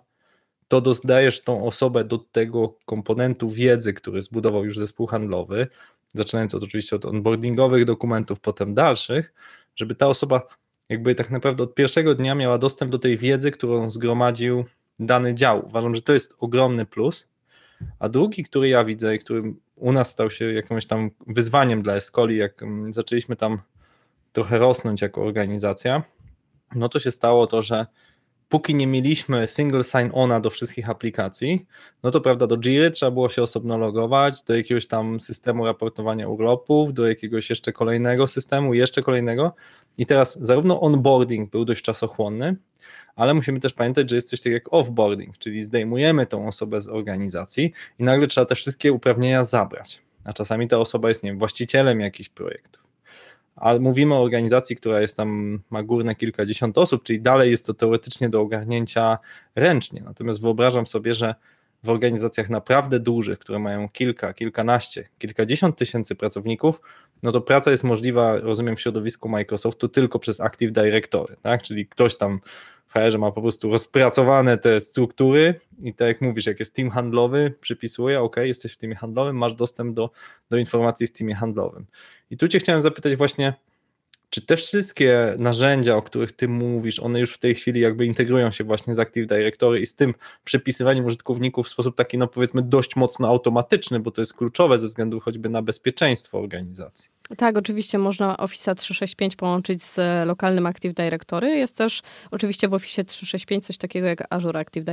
to dodajesz tą osobę do tego komponentu wiedzy, który zbudował już zespół handlowy, zaczynając od oczywiście od onboardingowych dokumentów, potem dalszych, żeby ta osoba jakby tak naprawdę od pierwszego dnia miała dostęp do tej wiedzy, którą zgromadził dany dział. Uważam, że to jest ogromny plus. A drugi, który ja widzę i który u nas stał się jakimś tam wyzwaniem dla Escoli, jak mm, zaczęliśmy tam trochę rosnąć jako organizacja, no to się stało to, że póki nie mieliśmy single sign-ona do wszystkich aplikacji, no to prawda, do Jiry trzeba było się osobno logować, do jakiegoś tam systemu raportowania urlopów, do jakiegoś jeszcze kolejnego systemu, jeszcze kolejnego. I teraz zarówno onboarding był dość czasochłonny, ale musimy też pamiętać, że jest coś takiego jak offboarding, czyli zdejmujemy tą osobę z organizacji i nagle trzeba te wszystkie uprawnienia zabrać, a czasami ta osoba jest, nie wiem, właścicielem jakichś projektów ale mówimy o organizacji, która jest tam, ma górne kilkadziesiąt osób, czyli dalej jest to teoretycznie do ogarnięcia ręcznie. Natomiast wyobrażam sobie, że w organizacjach naprawdę dużych, które mają kilka, kilkanaście, kilkadziesiąt tysięcy pracowników, no to praca jest możliwa, rozumiem, w środowisku Microsoftu tylko przez Active Directory, tak? Czyli ktoś tam że ma po prostu rozpracowane te struktury i tak jak mówisz, jak jest team handlowy, przypisuje, ok, jesteś w teamie handlowym, masz dostęp do, do informacji w teamie handlowym. I tu cię chciałem zapytać właśnie, czy te wszystkie narzędzia, o których ty mówisz, one już w tej chwili jakby integrują się właśnie z Active Directory i z tym przepisywaniem użytkowników w sposób taki, no powiedzmy, dość mocno automatyczny, bo to jest kluczowe ze względu choćby na bezpieczeństwo organizacji? Tak, oczywiście można Office 365 połączyć z lokalnym Active Directory. Jest też oczywiście w Office 365 coś takiego jak Azure Active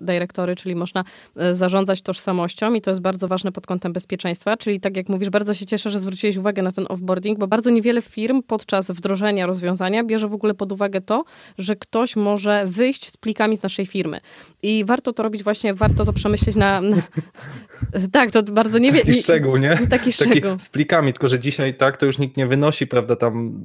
Directory, czyli można e, zarządzać tożsamością i to jest bardzo ważne pod kątem bezpieczeństwa. Czyli tak jak mówisz, bardzo się cieszę, że zwróciłeś uwagę na ten offboarding, bo bardzo niewiele firm podczas wdrożenia rozwiązania bierze w ogóle pod uwagę to, że ktoś może wyjść z plikami z naszej firmy. I warto to robić właśnie, warto to przemyśleć na... na... tak, to bardzo niewiele... Taki szczegół, nie? Taki szczegół. Taki z plikami, tylko że dzisiaj i tak to już nikt nie wynosi, prawda, tam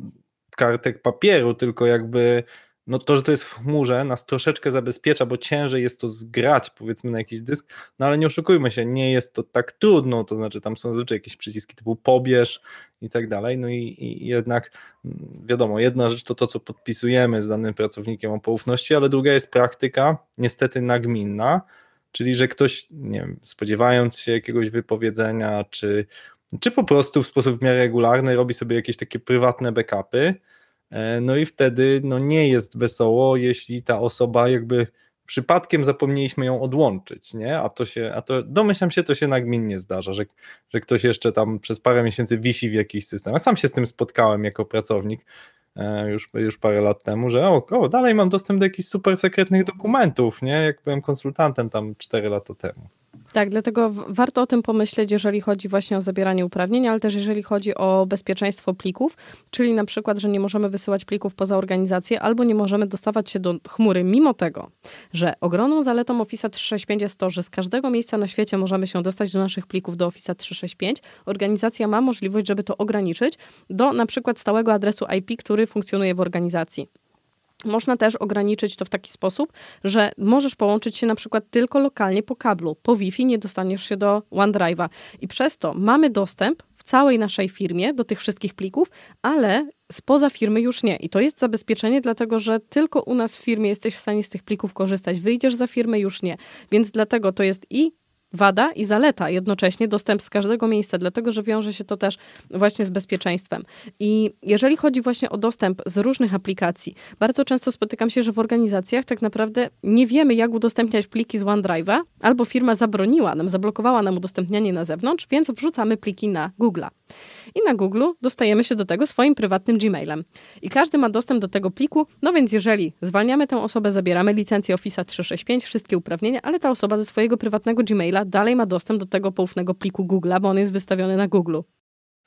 kartek papieru, tylko jakby no to, że to jest w chmurze, nas troszeczkę zabezpiecza, bo ciężej jest to zgrać, powiedzmy, na jakiś dysk, no ale nie oszukujmy się, nie jest to tak trudno, to znaczy tam są zazwyczaj jakieś przyciski typu pobierz i tak dalej, no i, i jednak mm, wiadomo, jedna rzecz to to, co podpisujemy z danym pracownikiem o poufności, ale druga jest praktyka, niestety nagminna, czyli że ktoś, nie wiem, spodziewając się jakiegoś wypowiedzenia, czy czy po prostu w sposób w miarę regularny robi sobie jakieś takie prywatne backupy, e, no i wtedy no nie jest wesoło, jeśli ta osoba jakby przypadkiem zapomnieliśmy ją odłączyć, nie? A to się, a to domyślam się, to się nagminnie zdarza, że, że ktoś jeszcze tam przez parę miesięcy wisi w jakiś system. Ja sam się z tym spotkałem jako pracownik e, już, już parę lat temu, że o, o, dalej mam dostęp do jakichś super sekretnych dokumentów, nie? Jak byłem konsultantem tam 4 lata temu. Tak, dlatego warto o tym pomyśleć, jeżeli chodzi właśnie o zabieranie uprawnień, ale też jeżeli chodzi o bezpieczeństwo plików, czyli na przykład, że nie możemy wysyłać plików poza organizację albo nie możemy dostawać się do chmury, mimo tego, że ogromną zaletą Office 365 jest to, że z każdego miejsca na świecie możemy się dostać do naszych plików do Office 365. Organizacja ma możliwość, żeby to ograniczyć do na przykład stałego adresu IP, który funkcjonuje w organizacji. Można też ograniczyć to w taki sposób, że możesz połączyć się na przykład tylko lokalnie po kablu. Po Wi-Fi nie dostaniesz się do OneDrive'a. I przez to mamy dostęp w całej naszej firmie do tych wszystkich plików, ale spoza firmy już nie. I to jest zabezpieczenie, dlatego że tylko u nas w firmie jesteś w stanie z tych plików korzystać. Wyjdziesz za firmę, już nie. Więc dlatego to jest i wada i zaleta jednocześnie dostęp z każdego miejsca, dlatego że wiąże się to też właśnie z bezpieczeństwem. I jeżeli chodzi właśnie o dostęp z różnych aplikacji, bardzo często spotykam się, że w organizacjach tak naprawdę nie wiemy, jak udostępniać pliki z OneDrive'a, albo firma zabroniła nam, zablokowała nam udostępnianie na zewnątrz, więc wrzucamy pliki na Google'a i na Google dostajemy się do tego swoim prywatnym Gmailem. I każdy ma dostęp do tego pliku, no więc jeżeli zwalniamy tę osobę, zabieramy licencję Office 365, wszystkie uprawnienia, ale ta osoba ze swojego prywatnego Gmaila dalej ma dostęp do tego poufnego pliku Google'a, bo on jest wystawiony na Google.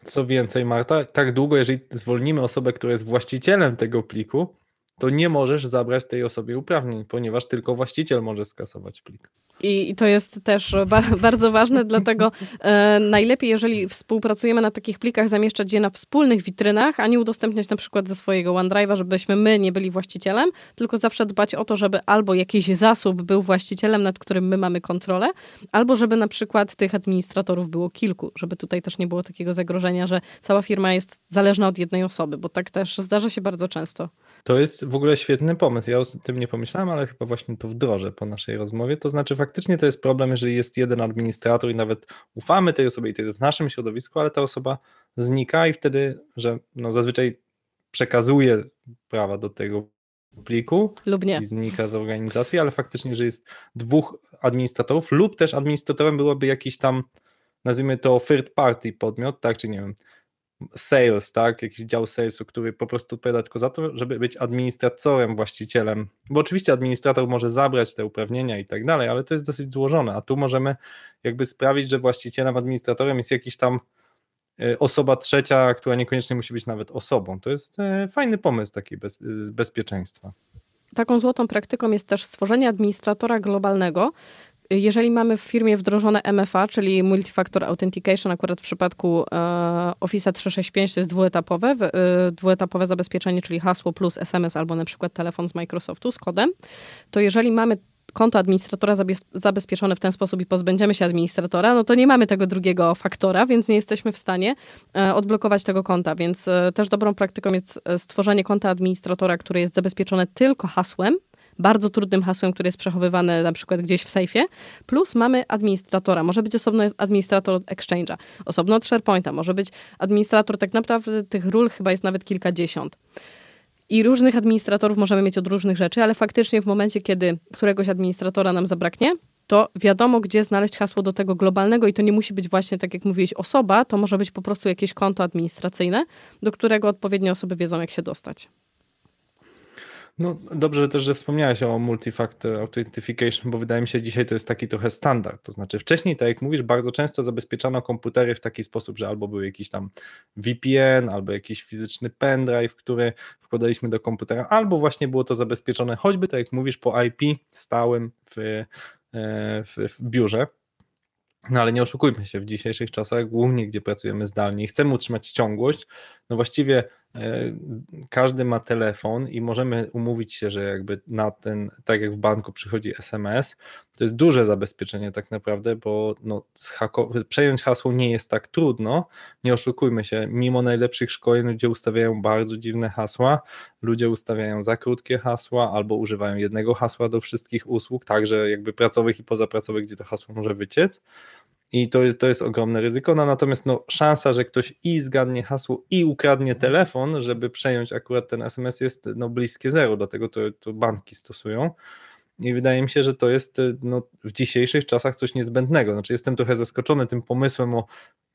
Co więcej, Marta, tak długo, jeżeli zwolnimy osobę, która jest właścicielem tego pliku, to nie możesz zabrać tej osobie uprawnień, ponieważ tylko właściciel może skasować plik. I, to jest też ba bardzo ważne, dlatego e, najlepiej, jeżeli współpracujemy na takich plikach, zamieszczać je na wspólnych witrynach, a nie udostępniać na przykład ze swojego OneDrive'a, żebyśmy my nie byli właścicielem, tylko zawsze dbać o to, żeby albo jakiś zasób był właścicielem, nad którym my mamy kontrolę, albo żeby na przykład tych administratorów było kilku, żeby tutaj też nie było takiego zagrożenia, że cała firma jest zależna od jednej osoby, bo tak też zdarza się bardzo często. To jest w ogóle świetny pomysł. Ja o tym nie pomyślałem, ale chyba właśnie to wdrożę po naszej rozmowie. To znaczy, faktycznie to jest problem, jeżeli jest jeden administrator i nawet ufamy tej osobie i to jest w naszym środowisku, ale ta osoba znika i wtedy, że no zazwyczaj przekazuje prawa do tego pliku lub nie. i znika z organizacji, ale faktycznie, że jest dwóch administratorów lub też administratorem byłoby jakiś tam, nazwijmy to third party podmiot, tak, czy nie wiem, sales, tak, jakiś dział salesu, który po prostu odpowiada tylko za to, żeby być administratorem, właścicielem, bo oczywiście administrator może zabrać te uprawnienia i tak dalej, ale to jest dosyć złożone, a tu możemy jakby sprawić, że właścicielem, administratorem jest jakiś tam e, osoba trzecia, która niekoniecznie musi być nawet osobą. To jest e, fajny pomysł takiej bez, bezpieczeństwa. Taką złotą praktyką jest też stworzenie administratora globalnego, jeżeli mamy w firmie wdrożone MFA, czyli Multifactor Authentication, akurat w przypadku e, Office 365 to jest dwuetapowe, e, dwuetapowe zabezpieczenie, czyli hasło plus SMS albo na przykład telefon z Microsoftu z kodem, to jeżeli mamy konto administratora zabezpieczone w ten sposób i pozbędziemy się administratora, no to nie mamy tego drugiego faktora, więc nie jesteśmy w stanie e, odblokować tego konta. Więc e, też dobrą praktyką jest e, stworzenie konta administratora, które jest zabezpieczone tylko hasłem, bardzo trudnym hasłem, które jest przechowywane na przykład gdzieś w sejfie, plus mamy administratora. Może być osobno administrator od Exchange'a, osobno od SharePointa, może być administrator, tak naprawdę tych ról chyba jest nawet kilkadziesiąt. I różnych administratorów możemy mieć od różnych rzeczy, ale faktycznie w momencie, kiedy któregoś administratora nam zabraknie, to wiadomo, gdzie znaleźć hasło do tego globalnego i to nie musi być właśnie, tak jak mówiłeś, osoba, to może być po prostu jakieś konto administracyjne, do którego odpowiednie osoby wiedzą, jak się dostać. No dobrze też, że wspomniałeś o multifactor authentication, bo wydaje mi się, że dzisiaj to jest taki trochę standard. To znaczy wcześniej, tak jak mówisz, bardzo często zabezpieczano komputery w taki sposób, że albo był jakiś tam VPN, albo jakiś fizyczny pendrive, który wkładaliśmy do komputera, albo właśnie było to zabezpieczone choćby, tak jak mówisz, po IP stałym w, e, w, w biurze. No ale nie oszukujmy się, w dzisiejszych czasach, głównie gdzie pracujemy zdalnie i chcemy utrzymać ciągłość, no właściwie każdy ma telefon i możemy umówić się, że jakby na ten, tak jak w banku przychodzi SMS, to jest duże zabezpieczenie tak naprawdę, bo no, przejąć hasło nie jest tak trudno, nie oszukujmy się, mimo najlepszych szkoleń ludzie ustawiają bardzo dziwne hasła, ludzie ustawiają za krótkie hasła albo używają jednego hasła do wszystkich usług, także jakby pracowych i pozapracowych, gdzie to hasło może wyciec, i to jest, to jest ogromne ryzyko. No, natomiast no, szansa, że ktoś i zgadnie hasło, i ukradnie telefon, żeby przejąć akurat ten SMS, jest no, bliskie zero. Dlatego to, to banki stosują. I wydaje mi się, że to jest no, w dzisiejszych czasach coś niezbędnego. Znaczy, jestem trochę zaskoczony tym pomysłem o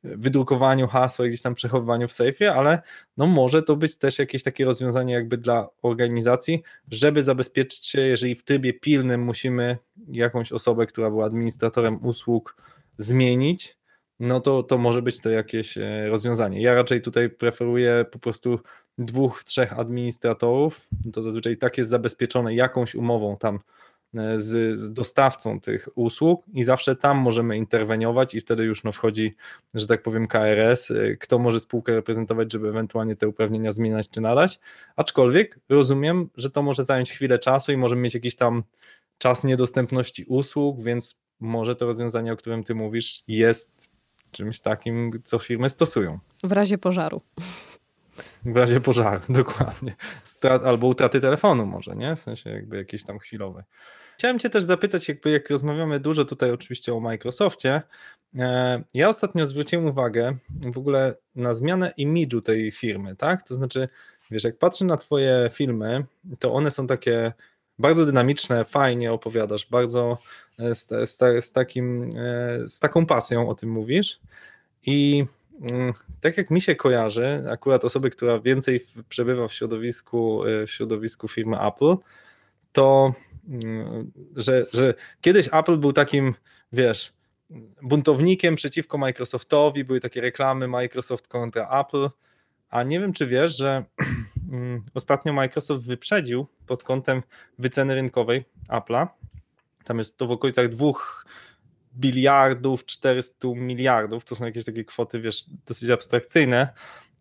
wydrukowaniu hasła, gdzieś tam przechowywaniu w sejfie, ale no może to być też jakieś takie rozwiązanie jakby dla organizacji, żeby zabezpieczyć się, jeżeli w trybie pilnym musimy jakąś osobę, która była administratorem usług zmienić, no to, to może być to jakieś e, rozwiązanie. Ja raczej tutaj preferuję po prostu dwóch, trzech administratorów, to zazwyczaj tak jest zabezpieczone jakąś umową tam e, z, z, dostawcą tych usług i zawsze tam możemy interweniować i wtedy już no wchodzi, że tak powiem KRS, e, kto może spółkę reprezentować, żeby ewentualnie te uprawnienia zmieniać czy nadać, aczkolwiek rozumiem, że to może zająć chwilę czasu i możemy mieć jakiś tam czas niedostępności usług, więc może to rozwiązanie, o którym ty mówisz jest czymś takim, co firmy stosują. W razie pożaru. W razie pożaru, dokładnie. Strat, albo utraty telefonu może, nie? W sensie jakby jakiejś tam chwilowej. Chciałem cię też zapytać, jakby jak rozmawiamy dużo tutaj oczywiście o Microsoftie, e, ja ostatnio zwróciłem uwagę w ogóle na zmianę imidżu tej firmy, tak? To znaczy, wiesz, jak patrzę na twoje filmy, to one są takie bardzo dynamiczne, fajnie opowiadasz, bardzo e, z, z, z, takim, e, z taką pasją o tym mówisz. I mm, tak jak mi się kojarzy, akurat osoby, która więcej przebywa w środowisku, e, w środowisku firmy Apple, to mm, że, że kiedyś Apple był takim, wiesz, buntownikiem przeciwko Microsoftowi, były takie reklamy Microsoft kontra Apple, a nie wiem, czy wiesz, że ostatnio Microsoft wyprzedził pod kątem wyceny rynkowej Apple'a. Tam jest to w okolicach dwóch biliardów, 400 miliardów. To są jakieś takie kwoty, wiesz, dosyć abstrakcyjne.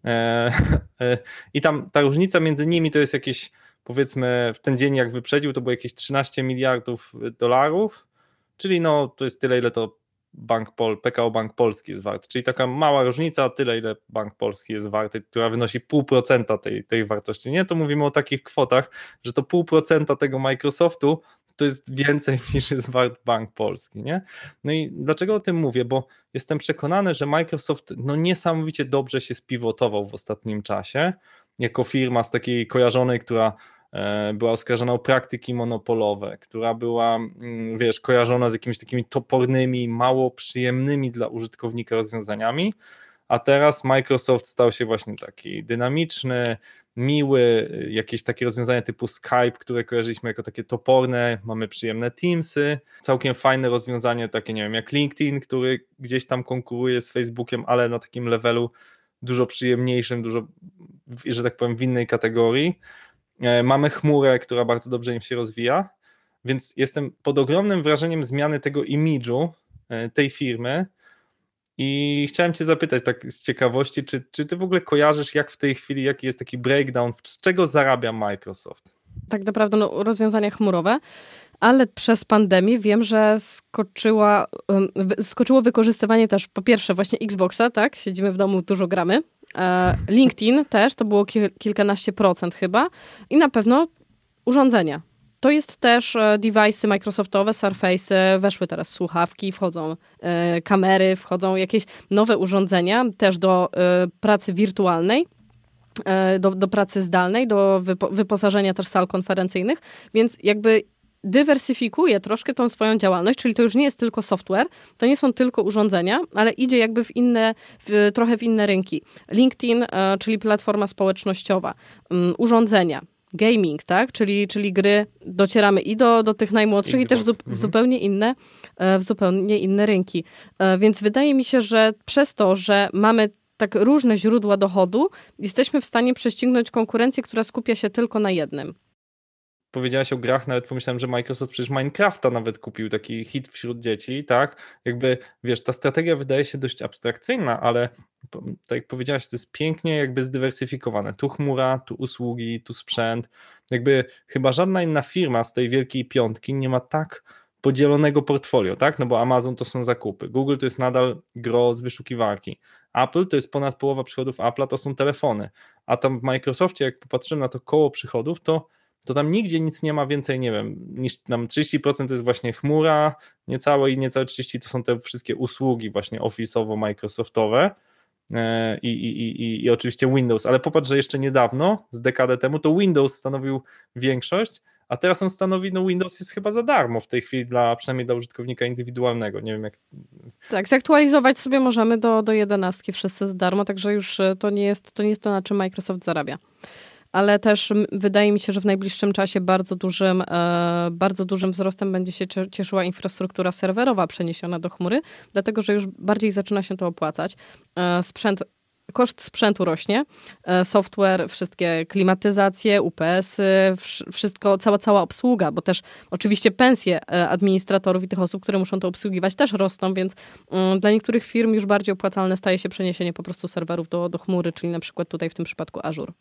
E, e, I tam ta różnica między nimi to jest jakieś, powiedzmy, w ten dzień jak wyprzedził, to było jakieś 13 miliardów dolarów, czyli no to jest tyle, ile to Bank Pol, PKO Bank Polski jest wart, czyli taka mała różnica, tyle ile Bank Polski jest warty, która wynosi pół procenta tej, tej wartości, nie? To mówimy o takich kwotach, że to pół procenta tego Microsoftu to jest więcej niż jest wart Bank Polski, nie? No i dlaczego o tym mówię? Bo jestem przekonany, że Microsoft no niesamowicie dobrze się spiwotował w ostatnim czasie, jako firma z takiej kojarzonej, która była oskarżona o praktyki monopolowe, która była, mm, wiesz, kojarzona z jakimiś takimi topornymi, mało przyjemnymi dla użytkownika rozwiązaniami, a teraz Microsoft stał się właśnie taki dynamiczny, miły, jakieś takie rozwiązania typu Skype, które kojarzyliśmy jako takie toporne, mamy przyjemne Teamsy, całkiem fajne rozwiązanie takie, nie wiem, jak LinkedIn, który gdzieś tam konkuruje z Facebookiem, ale na takim levelu dużo przyjemniejszym, dużo, że tak powiem, w innej kategorii. E, mamy chmurę, która bardzo dobrze im się rozwija, więc jestem pod ogromnym wrażeniem zmiany tego imidżu e, tej firmy. I chciałem Cię zapytać, tak z ciekawości, czy, czy Ty w ogóle kojarzysz, jak w tej chwili, jaki jest taki breakdown, z czego zarabia Microsoft? Tak naprawdę no, rozwiązania chmurowe, ale przez pandemię wiem, że skoczyła, skoczyło wykorzystywanie też po pierwsze właśnie Xboxa, tak? Siedzimy w domu, dużo gramy, LinkedIn też, to było kilkanaście procent chyba. I na pewno urządzenia. To jest też e, device'y Microsoftowe, Surface'y, weszły teraz słuchawki, wchodzą e, kamery, wchodzą jakieś nowe urządzenia też do pracy wirtualnej. Do, do pracy zdalnej, do wyposażenia też sal konferencyjnych, więc jakby dywersyfikuje troszkę tą swoją działalność, czyli to już nie jest tylko software, to nie są tylko urządzenia, ale idzie jakby w inne, w, trochę w inne rynki. LinkedIn, e, czyli platforma społecznościowa, um, urządzenia, gaming, tak? Czyli, czyli gry, docieramy i do, do tych najmłodszych, Xbox. i też mhm. zupełnie inne, e, w zupełnie inne rynki. E, więc wydaje mi się, że przez to, że mamy tak różne źródła dochodu, jesteśmy w stanie prześcignąć konkurencję, która skupia się tylko na jednym powiedziałaś o grach, nawet pomyślałem, że Microsoft przecież Minecrafta nawet kupił, taki hit wśród dzieci, tak? Jakby, wiesz, ta strategia wydaje się dość abstrakcyjna, ale tak jak powiedziałaś, to jest pięknie jakby zdywersyfikowane. Tu chmura, tu usługi, tu sprzęt. Jakby chyba żadna inna firma z tej wielkiej piątki nie ma tak podzielonego portfolio, tak? No bo Amazon to są zakupy, Google to jest nadal gro z wyszukiwarki, Apple to jest ponad połowa przychodów Apple'a to są telefony, a tam w Microsoftie jak popatrzymy na to koło przychodów, to to tam nigdzie nic nie ma więcej, nie wiem, niż tam 30% to jest właśnie chmura, niecałe i niecałe 30% to są te wszystkie usługi właśnie office'owo-microsoftowe e, i, i, i, i oczywiście Windows, ale popatrz, że jeszcze niedawno, z dekadę temu, to Windows stanowił większość, a teraz on stanowi, no Windows jest chyba za darmo w tej chwili, dla, przynajmniej dla użytkownika indywidualnego. Nie wiem jak. Tak, zaktualizować sobie możemy do, do 11 wszyscy za darmo, także już e, to nie jest to, nie jest to na czym Microsoft zarabia ale też wydaje mi się, że w najbliższym czasie bardzo dużym, e, bardzo dużym wzrostem będzie się cieszyła infrastruktura serwerowa przeniesiona do chmury, dlatego że już bardziej zaczyna się to opłacać. E, sprzęt koszt sprzętu rośnie, e, software, wszystkie klimatyzacje, UPS-y, wszystko, cała, cała obsługa, bo też oczywiście pensje administratorów i tych osób, które muszą to obsługiwać też rosną, więc mm, dla niektórych firm już bardziej opłacalne staje się przeniesienie po prostu serwerów do, do chmury, czyli na przykład tutaj w tym przypadku Azure.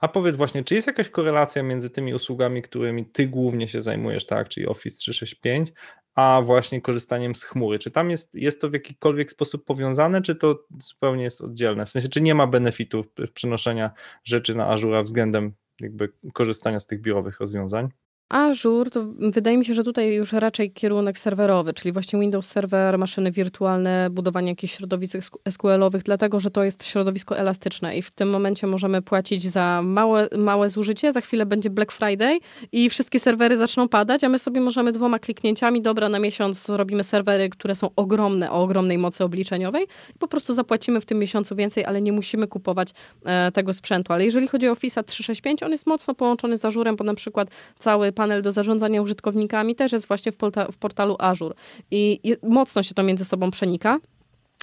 A powiedz właśnie, czy jest jakaś korelacja między tymi usługami, którymi ty głównie się zajmujesz, tak, czyli Office 365, a właśnie korzystaniem z chmury? Czy tam jest, jest to w jakikolwiek sposób powiązane, czy to zupełnie jest oddzielne? W sensie, czy nie ma benefitów przenoszenia rzeczy na Azure względem jakby korzystania z tych biurowych rozwiązań? Azure, to wydaje mi się, że tutaj już raczej kierunek serwerowy, czyli właśnie Windows Server, maszyny wirtualne, budowanie jakichś środowisk SQL-owych, dlatego że to jest środowisko elastyczne i w tym momencie możemy płacić za małe, małe zużycie, za chwilę będzie Black Friday i wszystkie serwery zaczną padać, a my sobie możemy dwoma kliknięciami, dobra, na miesiąc zrobimy serwery, które są ogromne, o ogromnej mocy obliczeniowej i po prostu zapłacimy w tym miesiącu więcej, ale nie musimy kupować e, tego sprzętu. Ale jeżeli chodzi o Office 365, on jest mocno połączony z Azurem, bo na przykład cały panel do zarządzania użytkownikami też jest właśnie w, w portalu Azure. I, I mocno się to między sobą przenika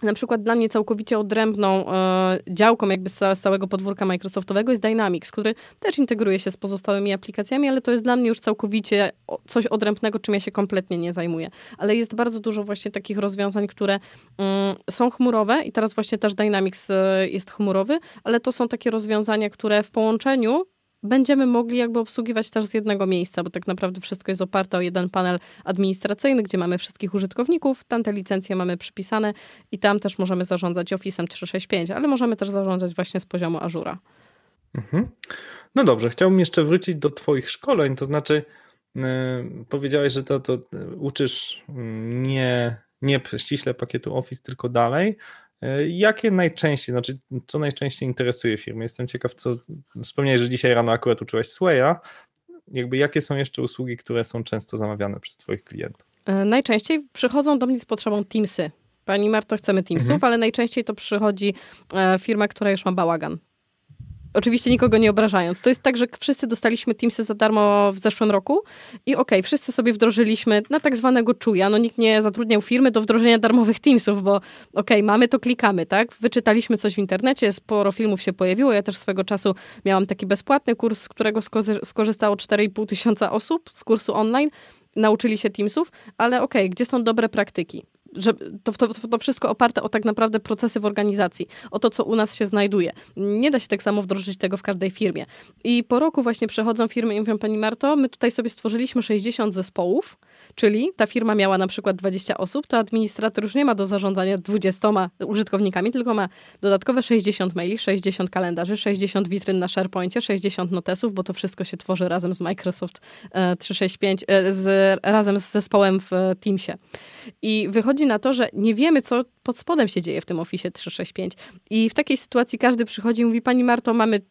na przykład dla mnie całkowicie odrębną e, działką jakby z, z, całego podwórka Microsoftowego jest Dynamics, który też integruje się z pozostałymi aplikacjami, ale to jest dla mnie już całkowicie coś odrębnego, czym ja się kompletnie nie zajmuję. Ale jest bardzo dużo właśnie takich rozwiązań, które mm, są chmurowe i teraz właśnie też Dynamics e, jest chmurowy, ale to są takie rozwiązania, które w połączeniu będziemy mogli jakby obsługiwać też z jednego miejsca, bo tak naprawdę wszystko jest oparte o jeden panel administracyjny, gdzie mamy wszystkich użytkowników, tam te licencje mamy przypisane i tam też możemy zarządzać Office'em 365, ale możemy też zarządzać właśnie z poziomu Azura. Mhm. No dobrze, chciałbym jeszcze wrócić do Twoich szkoleń, to znaczy yy, powiedziałeś, że to, to uczysz mm, nie, nie ściśle pakietu Office, tylko dalej. E, jakie najczęściej, znaczy co najczęściej interesuje firmy? Jestem ciekaw, co wspomniałeś, że dzisiaj rano akurat uczyłaś Swaya. Jakby jakie są jeszcze usługi, które są często zamawiane przez Twoich klientów? E, najczęściej przychodzą do mnie z potrzebą Teamsy. Pani Marto, chcemy Teamsów, mhm. ale najczęściej to przychodzi e, firma, która już ma bałagan. Oczywiście nikogo nie obrażając. To jest tak, że wszyscy dostaliśmy Teamsy za darmo w zeszłym roku i okej, okay, wszyscy sobie wdrożyliśmy na tak zwanego czuja. No nikt nie zatrudniał firmy do wdrożenia darmowych Teamsów, bo okej, okay, mamy to klikamy, tak? Wyczytaliśmy coś w internecie, sporo filmów się pojawiło. Ja też swego czasu miałam taki bezpłatny kurs, z którego skorzystało 4,5 tysiąca osób z kursu online. Nauczyli się Teamsów, ale okej, okay, gdzie są dobre praktyki? Że to, to, to, wszystko oparte o tak naprawdę procesy w organizacji, o to, co u nas się znajduje. Nie da się tak samo wdrożyć tego w każdej firmie. I po roku właśnie przechodzą firmy i mówią, pani Marto, my tutaj sobie stworzyliśmy 60 zespołów, czyli ta firma miała na przykład 20 osób, to administrator już nie ma do zarządzania 20 użytkownikami, tylko ma dodatkowe 60 maili, 60 kalendarzy, 60 witryn na SharePointie, 60 notesów, bo to wszystko się tworzy razem z Microsoft 365, e, e, z, razem z zespołem w Teamsie. I wychodzi na to, że nie wiemy, co pod spodem się dzieje w tym Office 365. I w takiej sytuacji każdy przychodzi i mówi, pani Marto, mamy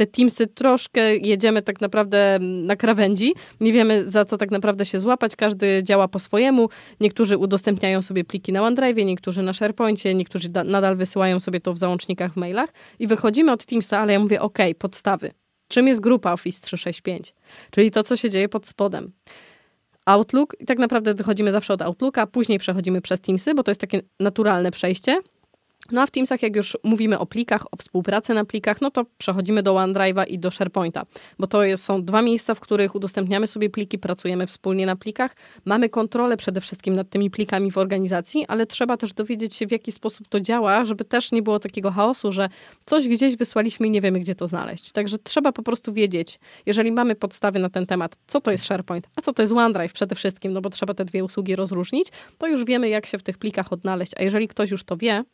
te Teamsy troszkę jedziemy tak naprawdę na krawędzi. Nie wiemy za co tak naprawdę się złapać. Każdy działa po swojemu. Niektórzy udostępniają sobie pliki na OneDrive, niektórzy na SharePointie, niektórzy nadal wysyłają sobie to w załącznikach w mailach i wychodzimy od Teamsa, ale ja mówię ok, podstawy. Czym jest grupa Office 365? Czyli to, co się dzieje pod spodem. Outlook i tak naprawdę wychodzimy zawsze od Outlooka, później przechodzimy przez Teamsy, bo to jest takie naturalne przejście. No a w Teamsach, jak już mówimy o plikach, o współpracy na plikach, no to przechodzimy do OneDrive'a i do SharePointa, bo to jest, są dwa miejsca, w których udostępniamy sobie pliki, pracujemy wspólnie na plikach, mamy kontrolę przede wszystkim nad tymi plikami w organizacji, ale trzeba też dowiedzieć się, w jaki sposób to działa, żeby też nie było takiego chaosu, że coś gdzieś wysłaliśmy i nie wiemy, gdzie to znaleźć. Także trzeba po prostu wiedzieć, jeżeli mamy podstawy na ten temat, co to jest SharePoint, a co to jest OneDrive przede wszystkim, no bo trzeba te dwie usługi rozróżnić, to już wiemy, jak się w tych plikach odnaleźć, a jeżeli ktoś już to wie,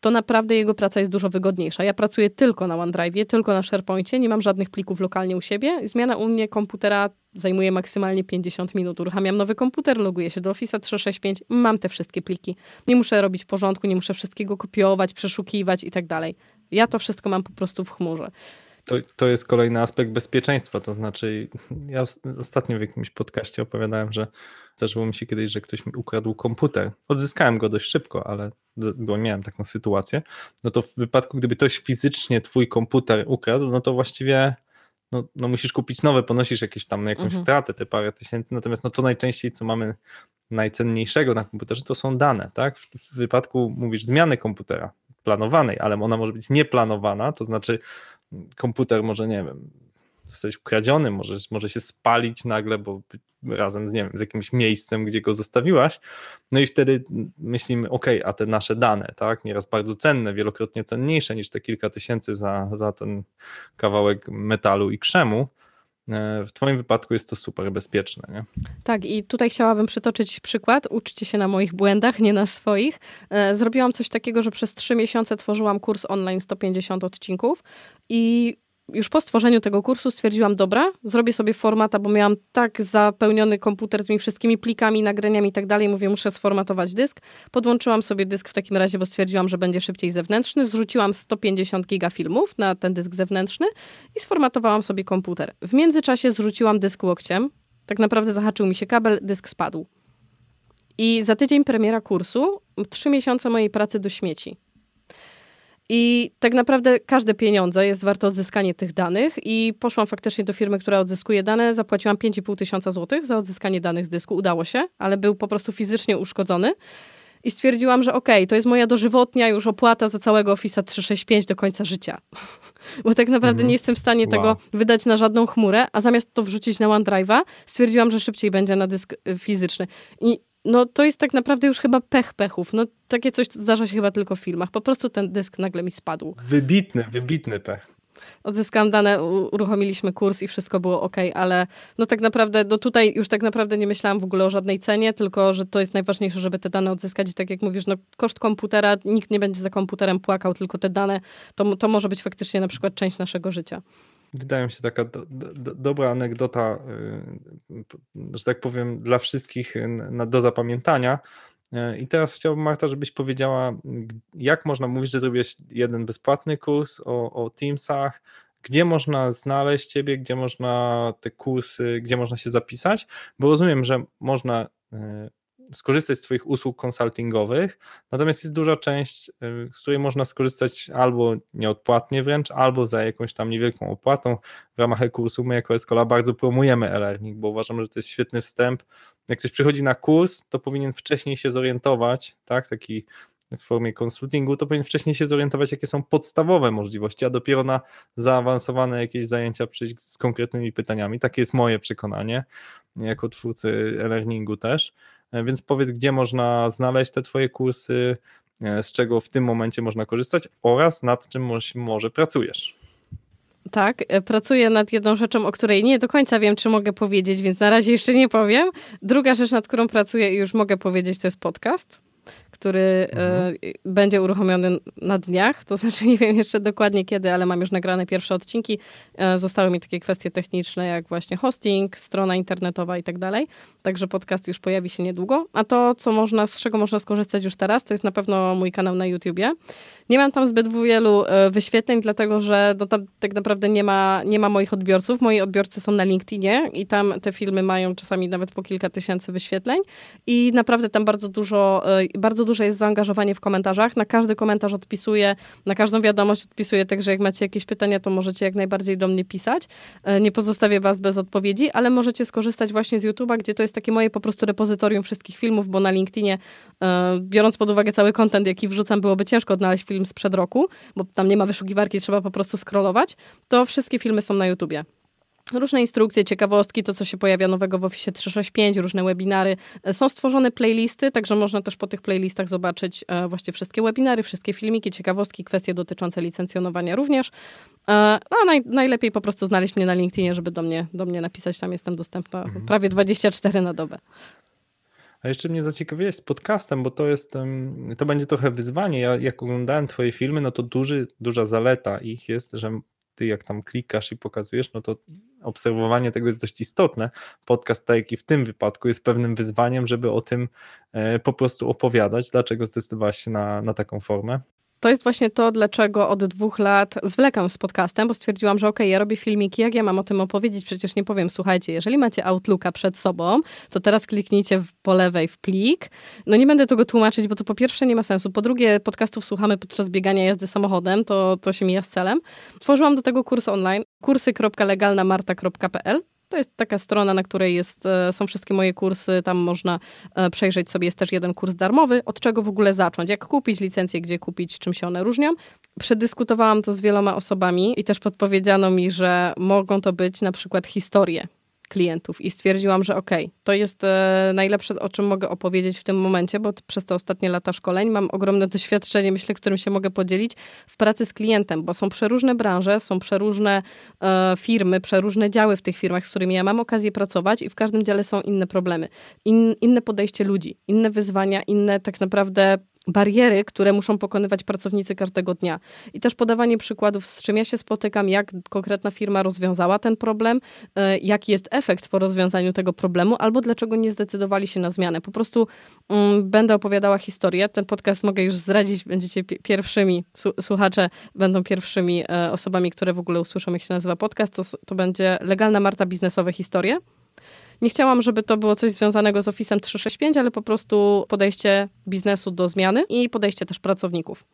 to naprawdę jego praca jest dużo wygodniejsza. Ja pracuję tylko na OneDrive, tylko na SharePointie, nie mam żadnych plików lokalnie u siebie. Zmiana u mnie komputera zajmuje maksymalnie 50 minut. Uruchamiam nowy komputer, loguję się do Office 365, mam te wszystkie pliki. Nie muszę robić porządku, nie muszę wszystkiego kopiować, przeszukiwać i tak dalej. Ja to wszystko mam po prostu w chmurze. To, to jest kolejny aspekt bezpieczeństwa, to znaczy ja ostatnio w jakimś podcaście opowiadałem, że zdarzyło mi się kiedyś, że ktoś mi ukradł komputer. Odzyskałem go dość szybko, ale bo miałem taką sytuację. No to w wypadku, gdyby ktoś fizycznie twój komputer ukradł, no to właściwie no, no musisz kupić nowe, ponosisz jakieś tam jakąś mhm. stratę, te parę tysięcy, natomiast no to najczęściej, co mamy najcenniejszego na komputerze, to są dane, tak? W, w wypadku, mówisz, zmiany komputera, planowanej, ale ona może być nieplanowana, to znaczy komputer może, nie wiem, zostać ukradziony, może, może się spalić nagle, bo razem z, nie wiem, z jakimś miejscem, gdzie go zostawiłaś. No i wtedy myślimy, ok, a te nasze dane, tak, nieraz bardzo cenne, wielokrotnie cenniejsze niż te kilka tysięcy za, za ten kawałek metalu i krzemu, e, w Twoim wypadku jest to super bezpieczne. Nie? Tak, i tutaj chciałabym przytoczyć przykład. Uczcie się na moich błędach, nie na swoich. E, zrobiłam coś takiego, że przez trzy miesiące tworzyłam kurs online 150 odcinków i już po stworzeniu tego kursu stwierdziłam, dobra, zrobię sobie formata, bo miałam tak zapełniony komputer tymi wszystkimi plikami, nagraniami i tak dalej. Mówię, muszę sformatować dysk. Podłączyłam sobie dysk w takim razie, bo stwierdziłam, że będzie szybciej zewnętrzny. Zrzuciłam 150 giga filmów na ten dysk zewnętrzny i sformatowałam sobie komputer. W międzyczasie zrzuciłam dysk łokciem. Tak naprawdę zahaczył mi się kabel, dysk spadł. I za tydzień premiera kursu, trzy miesiące mojej pracy do śmieci. I tak naprawdę każde pieniądze jest warte odzyskanie tych danych i poszłam faktycznie do firmy, która odzyskuje dane, zapłaciłam 5,5 tysiąca złotych za odzyskanie danych z dysku. Udało się, ale był po prostu fizycznie uszkodzony. I stwierdziłam, że okej, okay, to jest moja dożywotnia już opłata za całego Office 365 do końca życia. Bo tak naprawdę mhm. nie jestem w stanie wow. tego wydać na żadną chmurę, a zamiast to wrzucić na OneDrive'a, stwierdziłam, że szybciej będzie na dysk y, fizyczny. I no to jest tak naprawdę już chyba pech pechów. No takie coś zdarza się chyba tylko w filmach. Po prostu ten dysk nagle mi spadł. Wybitny, wybitny pech. Odzyskałam dane, uruchomiliśmy kurs i wszystko było ok, ale no tak naprawdę, no tutaj już tak naprawdę nie myślałam w ogóle o żadnej cenie, tylko że to jest najważniejsze, żeby te dane odzyskać i tak jak mówisz, no koszt komputera, nikt nie będzie za komputerem płakał, tylko te dane, to, to może być faktycznie na przykład część naszego życia wydaje mi się taka do, do, dobra anegdota, y, że tak powiem, dla wszystkich na, do zapamiętania. Y, I teraz chciałbym, Marta, żebyś powiedziała, jak można mówić, że zrobiłeś jeden bezpłatny kurs o, o Teamsach, gdzie można znaleźć Ciebie, gdzie można te kursy, gdzie można się zapisać, bo rozumiem, że można y, skorzystać z Twoich usług konsultingowych, natomiast jest duża część, y, z której można skorzystać albo nieodpłatnie wręcz, albo za jakąś tam niewielką opłatą. W ramach e-kursu my jako Escola bardzo promujemy e-learning, bo uważam, że to jest świetny wstęp. Jak ktoś przychodzi na kurs, to powinien wcześniej się zorientować, tak, taki w formie konsultingu, to powinien wcześniej się zorientować, jakie są podstawowe możliwości, a dopiero na zaawansowane jakieś zajęcia przyjść z konkretnymi pytaniami. Takie jest moje przekonanie, jako twórcy e-learningu też. E, więc powiedz, gdzie można znaleźć te Twoje kursy, e, z czego w tym momencie można korzystać oraz nad czym może pracujesz. Tak, e, pracuję nad jedną rzeczą, o której nie do końca wiem, czy mogę powiedzieć, więc na razie jeszcze nie powiem. Druga rzecz, nad którą pracuję i już mogę powiedzieć, to jest podcast który mhm. y, będzie uruchomiony na dniach. To znaczy nie wiem jeszcze dokładnie kiedy, ale mam już nagrane pierwsze odcinki. Y, zostały mi takie kwestie techniczne, jak właśnie hosting, strona internetowa i tak dalej. Także podcast już pojawi się niedługo. A to, co można, z czego można skorzystać już teraz, to jest na pewno mój kanał na YouTubie. Nie mam tam zbyt wielu y, wyświetleń, dlatego że no, tam tak naprawdę nie ma, nie ma moich odbiorców. Moi odbiorcy są na LinkedInie i tam te filmy mają czasami nawet po kilka tysięcy wyświetleń i naprawdę tam bardzo dużo, bardzo duże jest zaangażowanie w komentarzach. Na każdy komentarz odpisuję, na każdą wiadomość odpisuję, także jak macie jakieś pytania, to możecie jak najbardziej do mnie pisać. E, nie pozostawię was bez odpowiedzi, ale możecie skorzystać właśnie z YouTube'a, gdzie to jest takie moje po prostu repozytorium wszystkich filmów, bo na LinkedInie, e, biorąc pod uwagę cały kontent, jaki wrzucam, byłoby ciężko odnaleźć film sprzed roku, bo tam nie ma wyszukiwarki, trzeba po prostu scrollować, to wszystkie filmy są na YouTubie różne instrukcje, ciekawostki, to co się pojawia nowego w Office 365, różne webinary. E, są stworzone playlisty, także można też po tych playlistach zobaczyć e, właśnie wszystkie webinary, wszystkie filmiki, ciekawostki, kwestie dotyczące licencjonowania również. E, a naj, najlepiej po prostu znaleźć mnie na LinkedInie, żeby do mnie, do mnie napisać, tam jestem dostępna mhm. prawie 24 na dobę. A jeszcze mnie zaciekawiłeś z podcastem, bo to jest, to będzie trochę wyzwanie. Ja jak oglądałem twoje filmy, no to duży, duża zaleta ich jest, że ty jak tam klikasz i pokazujesz, no to obserwowanie tego jest dość istotne. Podcast, tak jak i w tym wypadku, jest pewnym wyzwaniem, żeby o tym e, po prostu opowiadać. Dlaczego zdecydowałaś się na, na taką formę? To jest właśnie to, dlaczego od dwóch lat zwlekam z podcastem, bo stwierdziłam, że okej, okay, ja robię filmiki, jak ja mam o tym opowiedzieć? Przecież nie powiem, słuchajcie, jeżeli macie Outlooka przed sobą, to teraz kliknijcie po lewej w plik. No nie będę tego tłumaczyć, bo to po pierwsze nie ma sensu. Po drugie, podcastów słuchamy podczas biegania jazdy samochodem, to, to się mija z celem. Tworzyłam do tego kurs online, kursy.legalnamarta.pl to jest taka strona, na której jest, e, są wszystkie moje kursy, tam można e, przejrzeć sobie, jest też jeden kurs darmowy, od czego w ogóle zacząć, jak kupić licencję, gdzie kupić, czym się one różnią. Przedyskutowałam to z wieloma osobami i też podpowiedziano mi, że mogą to być na przykład historie klientów i stwierdziłam, że okej, okay, to jest e, najlepsze, o czym mogę opowiedzieć w tym momencie, bo przez te ostatnie lata szkoleń mam ogromne doświadczenie, myślę, którym się mogę podzielić w pracy z klientem, bo są przeróżne branże, są przeróżne e, firmy, przeróżne działy w tych firmach, z którymi ja mam okazję pracować i w każdym dziale są inne problemy, in, inne podejście ludzi, inne wyzwania, inne tak naprawdę bariery, które muszą pokonywać pracownicy każdego dnia. I też podawanie przykładów, z czym ja się spotykam, jak konkretna firma rozwiązała ten problem, e, jaki jest efekt po rozwiązaniu tego problemu, albo dlaczego nie zdecydowali się na zmianę. Po prostu um, będę opowiadała historię. Ten podcast mogę już zdradzić, będziecie pierwszymi, słuchacze będą pierwszymi e, osobami, które w ogóle usłyszą, jak się nazywa podcast. To, to będzie Legalna Marta Biznesowe Historie. Nie chciałam, żeby to było coś związanego z Office 365, ale po prostu podejście biznesu do zmiany i podejście też pracowników.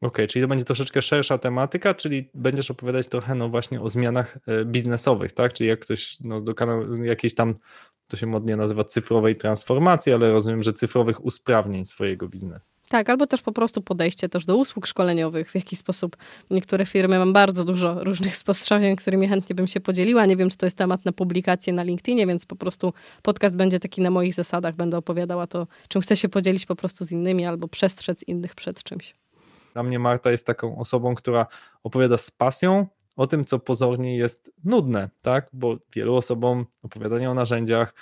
Okej, okay, czyli to będzie troszeczkę szersza tematyka, czyli będziesz opowiadać trochę no właśnie o zmianach e, biznesowych, tak? Czyli jak ktoś no, dokonał jakiejś tam to się modnie nazywa cyfrowej transformacji, ale rozumiem, że cyfrowych usprawnień swojego biznesu. Tak, albo też po prostu podejście też do usług szkoleniowych, w jaki sposób niektóre firmy, mam bardzo dużo różnych spostrzeżeń, którymi chętnie bym się podzieliła. Nie wiem, czy to jest temat na publikację na LinkedInie, więc po prostu podcast będzie taki na moich zasadach, będę opowiadała to, czym chcę się podzielić po prostu z innymi, albo przestrzec innych przed czymś. Dla mnie Marta jest taką osobą, która opowiada z pasją, o tym, co pozornie jest nudne, tak? Bo wielu osobom opowiadanie o narzędziach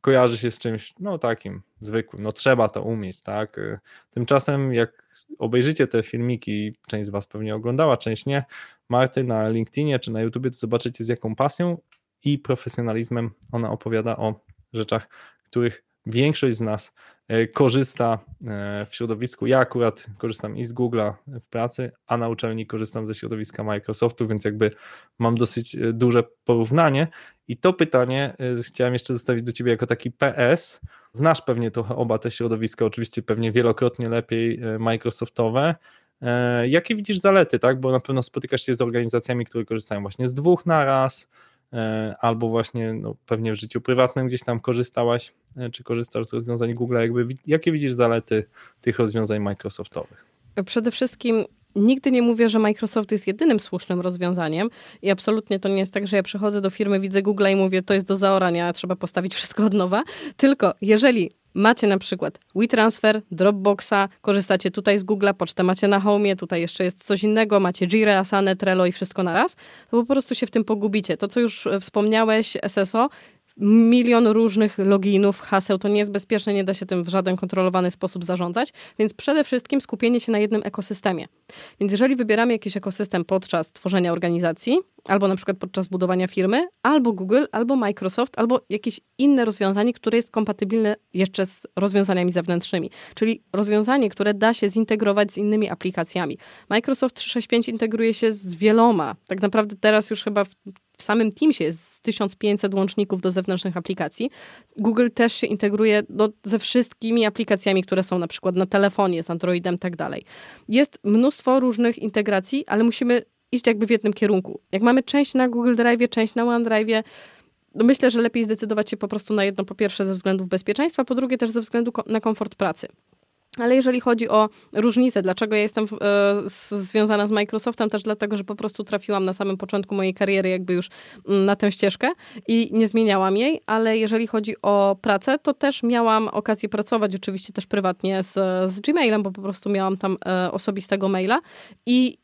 kojarzy się z czymś, no takim zwykłym, no trzeba to umieć, tak? Tymczasem jak obejrzycie te filmiki, część z Was pewnie oglądała, część nie, Marty na LinkedInie czy na YouTubie, to zobaczycie z jaką pasją i profesjonalizmem ona opowiada o rzeczach, których większość z nas korzysta e, w środowisku. Ja akurat korzystam i z Google'a w pracy, a na uczelni korzystam ze środowiska Microsoftu, więc jakby mam dosyć e, duże porównanie. I to pytanie chciałem jeszcze zostawić do Ciebie jako taki PS. Znasz pewnie trochę oba te środowiska, oczywiście pewnie wielokrotnie lepiej Microsoftowe. Jakie widzisz zalety, tak? Bo na pewno spotykasz się z organizacjami, które korzystają właśnie z dwóch naraz, E, albo właśnie no, pewnie w życiu prywatnym gdzieś tam korzystałaś, e, czy korzystasz z rozwiązań Google, jakby jakie widzisz zalety tych rozwiązań Microsoftowych? Przede wszystkim nigdy nie mówię, że Microsoft jest jedynym słusznym rozwiązaniem i absolutnie to nie jest tak, że ja przychodzę do firmy, widzę Google i mówię, to jest do zaorania, trzeba postawić wszystko od nowa, tylko jeżeli macie na przykład WeTransfer, Dropboxa, korzystacie tutaj z Google'a, pocztę macie na Home, tutaj jeszcze jest coś innego, macie Jira, Asana, Trello i wszystko na raz, to po prostu się w tym pogubicie. To, co już wspomniałeś, SSO, milion różnych loginów, haseł, to nie jest bezpieczne, nie da się tym w żaden kontrolowany sposób zarządzać, więc przede wszystkim skupienie się na jednym ekosystemie. Więc jeżeli wybieramy jakiś ekosystem podczas tworzenia organizacji, albo na przykład podczas budowania firmy, albo Google, albo Microsoft, albo jakieś inne rozwiązanie, które jest kompatybilne jeszcze z rozwiązaniami zewnętrznymi, czyli rozwiązanie, które da się zintegrować z innymi aplikacjami. Microsoft 365 integruje się z wieloma, tak naprawdę teraz już chyba w w samym Teamsie jest 1500 łączników do zewnętrznych aplikacji. Google też się integruje do, ze wszystkimi aplikacjami, które są na przykład na telefonie, z Androidem, tak dalej. Jest mnóstwo różnych integracji, ale musimy iść jakby w jednym kierunku. Jak mamy część na Google Drive, część na OneDrive, no myślę, że lepiej zdecydować się po prostu na jedno, po pierwsze ze względów bezpieczeństwa, po drugie też ze względu na komfort pracy. Ale jeżeli chodzi o różnice, dlaczego ja jestem e, związana z Microsoftem, też dlatego, że po prostu trafiłam na samym początku mojej kariery jakby już mm, na tę ścieżkę i nie zmieniałam jej, ale jeżeli chodzi o pracę, to też miałam okazję pracować oczywiście też prywatnie z, z Gmailem, bo po prostu miałam tam e, osobistego maila i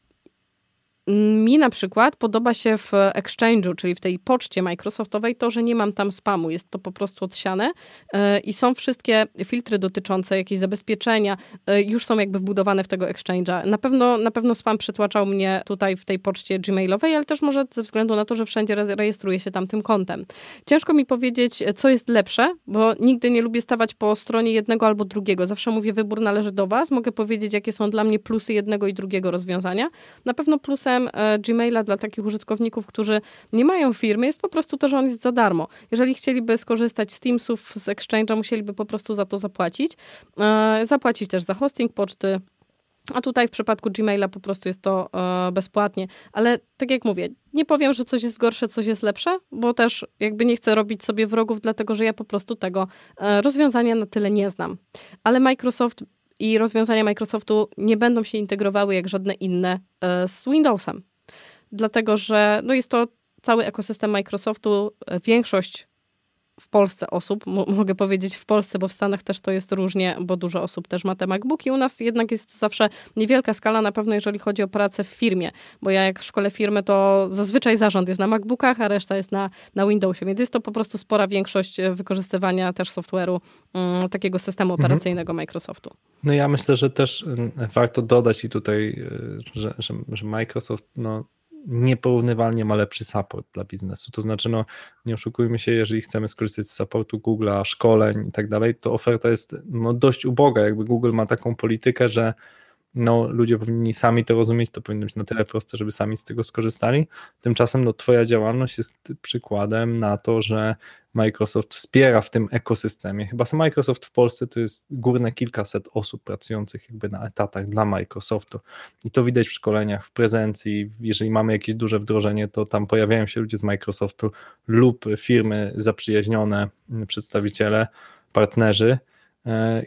Mi na przykład podoba się w Exchange'u, czyli w tej poczcie Microsoftowej, to, że nie mam tam spamu. Jest to po prostu odsiane e, i są wszystkie filtry dotyczące jakieś zabezpieczenia, e, już są jakby wbudowane w tego Exchange'a. Na pewno, na pewno spam przytłaczał mnie tutaj w tej poczcie gmailowej, ale też może ze względu na to, że wszędzie rejestruję się tam tym kontem. Ciężko mi powiedzieć, co jest lepsze, bo nigdy nie lubię stawać po stronie jednego albo drugiego. Zawsze mówię, wybór należy do Was. Mogę powiedzieć, jakie są dla mnie plusy jednego i drugiego rozwiązania. Na pewno plusem e, Gmaila dla takich użytkowników, którzy nie mają firmy, jest po prostu to, że on jest za darmo. Jeżeli chcieliby skorzystać z Teamsów, z Exchange'a, musieliby po prostu za to zapłacić. E, zapłacić też za hosting poczty, a tutaj w przypadku Gmaila po prostu jest to e, bezpłatnie. Ale tak jak mówię, nie powiem, że coś jest gorsze, coś jest lepsze, bo też jakby nie chcę robić sobie wrogów, dlatego że ja po prostu tego e, rozwiązania na tyle nie znam. Ale Microsoft i rozwiązania Microsoftu nie będą się integrowały jak żadne inne e, z Windowsem. Dlatego, że no jest to cały ekosystem Microsoftu. E, większość w Polsce osób, mogę powiedzieć w Polsce, bo w Stanach też to jest różnie, bo dużo osób też ma te MacBooki. U nas jednak jest to zawsze niewielka skala, na pewno jeżeli chodzi o pracę w firmie, bo ja jak w szkole firmy, to zazwyczaj zarząd jest na MacBookach, a reszta jest na, na Windowsie, więc jest to po prostu spora większość e, wykorzystywania też software'u mm, takiego systemu mhm. operacyjnego mhm. Microsoftu. No ja myślę, że też mm, warto dodać i tutaj, e, że, że, że Microsoft no, nieporównywalnie ma lepszy support dla biznesu. To znaczy, no, nie oszukujmy się, jeżeli chcemy skorzystać z supportu Google'a, szkoleń i tak dalej, to oferta jest no, dość uboga. Jakby Google ma taką politykę, że no, ludzie powinni sami to rozumieć, to powinno być na tyle proste, żeby sami z tego skorzystali. Tymczasem no, Twoja działalność jest przykładem na to, że Microsoft wspiera w tym ekosystemie. Chyba sam Microsoft w Polsce to jest górne kilkaset osób pracujących jakby na etatach dla Microsoftu. I to widać w szkoleniach, w prezencji. Jeżeli mamy jakieś duże wdrożenie, to tam pojawiają się ludzie z Microsoftu lub firmy zaprzyjaźnione, przedstawiciele, partnerzy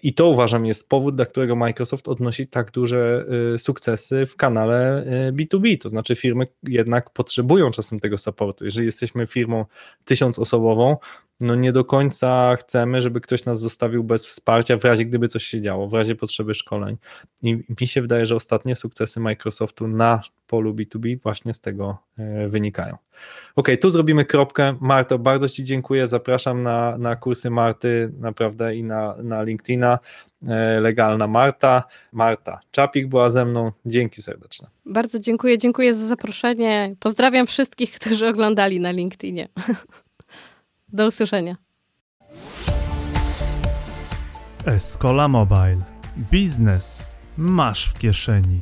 I to uważam jest powód, dla którego Microsoft odnosi tak duże e, sukcesy w kanale B2B. E, to znaczy, firmy jednak potrzebują czasem tego supportu. Jeżeli jesteśmy firmą tysiącosobową, no nie do końca chcemy, żeby ktoś nas zostawił bez wsparcia w razie gdyby coś się działo, w razie potrzeby szkoleń. I mi się wydaje, że ostatnie sukcesy Microsoftu na polu B2B właśnie z tego e, wynikają. Ok, tu zrobimy kropkę. Marto, bardzo Ci dziękuję. Zapraszam na, na kursy Marty naprawdę i na, na LinkedIna. E, legalna Marta. Marta Czapik była ze mną. Dzięki serdeczne. Bardzo dziękuję. Dziękuję za zaproszenie. Pozdrawiam wszystkich, którzy oglądali na LinkedInie. Do usłyszenia. Escola Mobile. Biznes masz w kieszeni.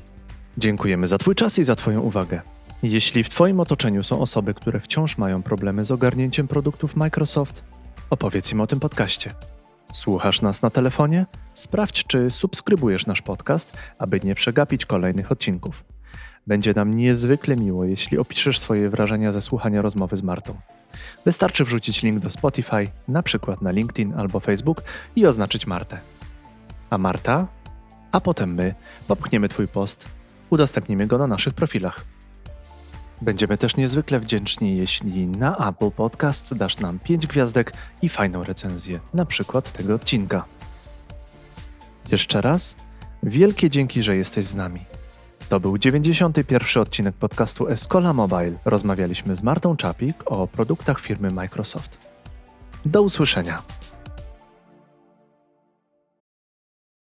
Dziękujemy za Twój czas i za Twoją uwagę. Jeśli w Twoim otoczeniu są osoby, które wciąż mają problemy z ogarnięciem produktów Microsoft, opowiedz im o tym podcaście. Słuchasz nas na telefonie? Sprawdź, czy subskrybujesz nasz podcast, aby nie przegapić kolejnych odcinków. Będzie nam niezwykle miło, jeśli opiszesz swoje wrażenia ze słuchania rozmowy z Martą. Wystarczy wrzucić link do Spotify, na przykład na LinkedIn albo Facebook i oznaczyć Martę. A Marta, a potem my popchniemy Twój post, udostępnimy go na naszych profilach. Będziemy też niezwykle wdzięczni, jeśli na Apple Podcasts dasz nam 5 gwiazdek i fajną recenzję, na przykład tego odcinka. Jeszcze raz, wielkie dzięki, że jesteś z nami. To był 91. odcinek podcastu Escola Mobile. Rozmawialiśmy z Martą Czapik o produktach firmy Microsoft. Do usłyszenia.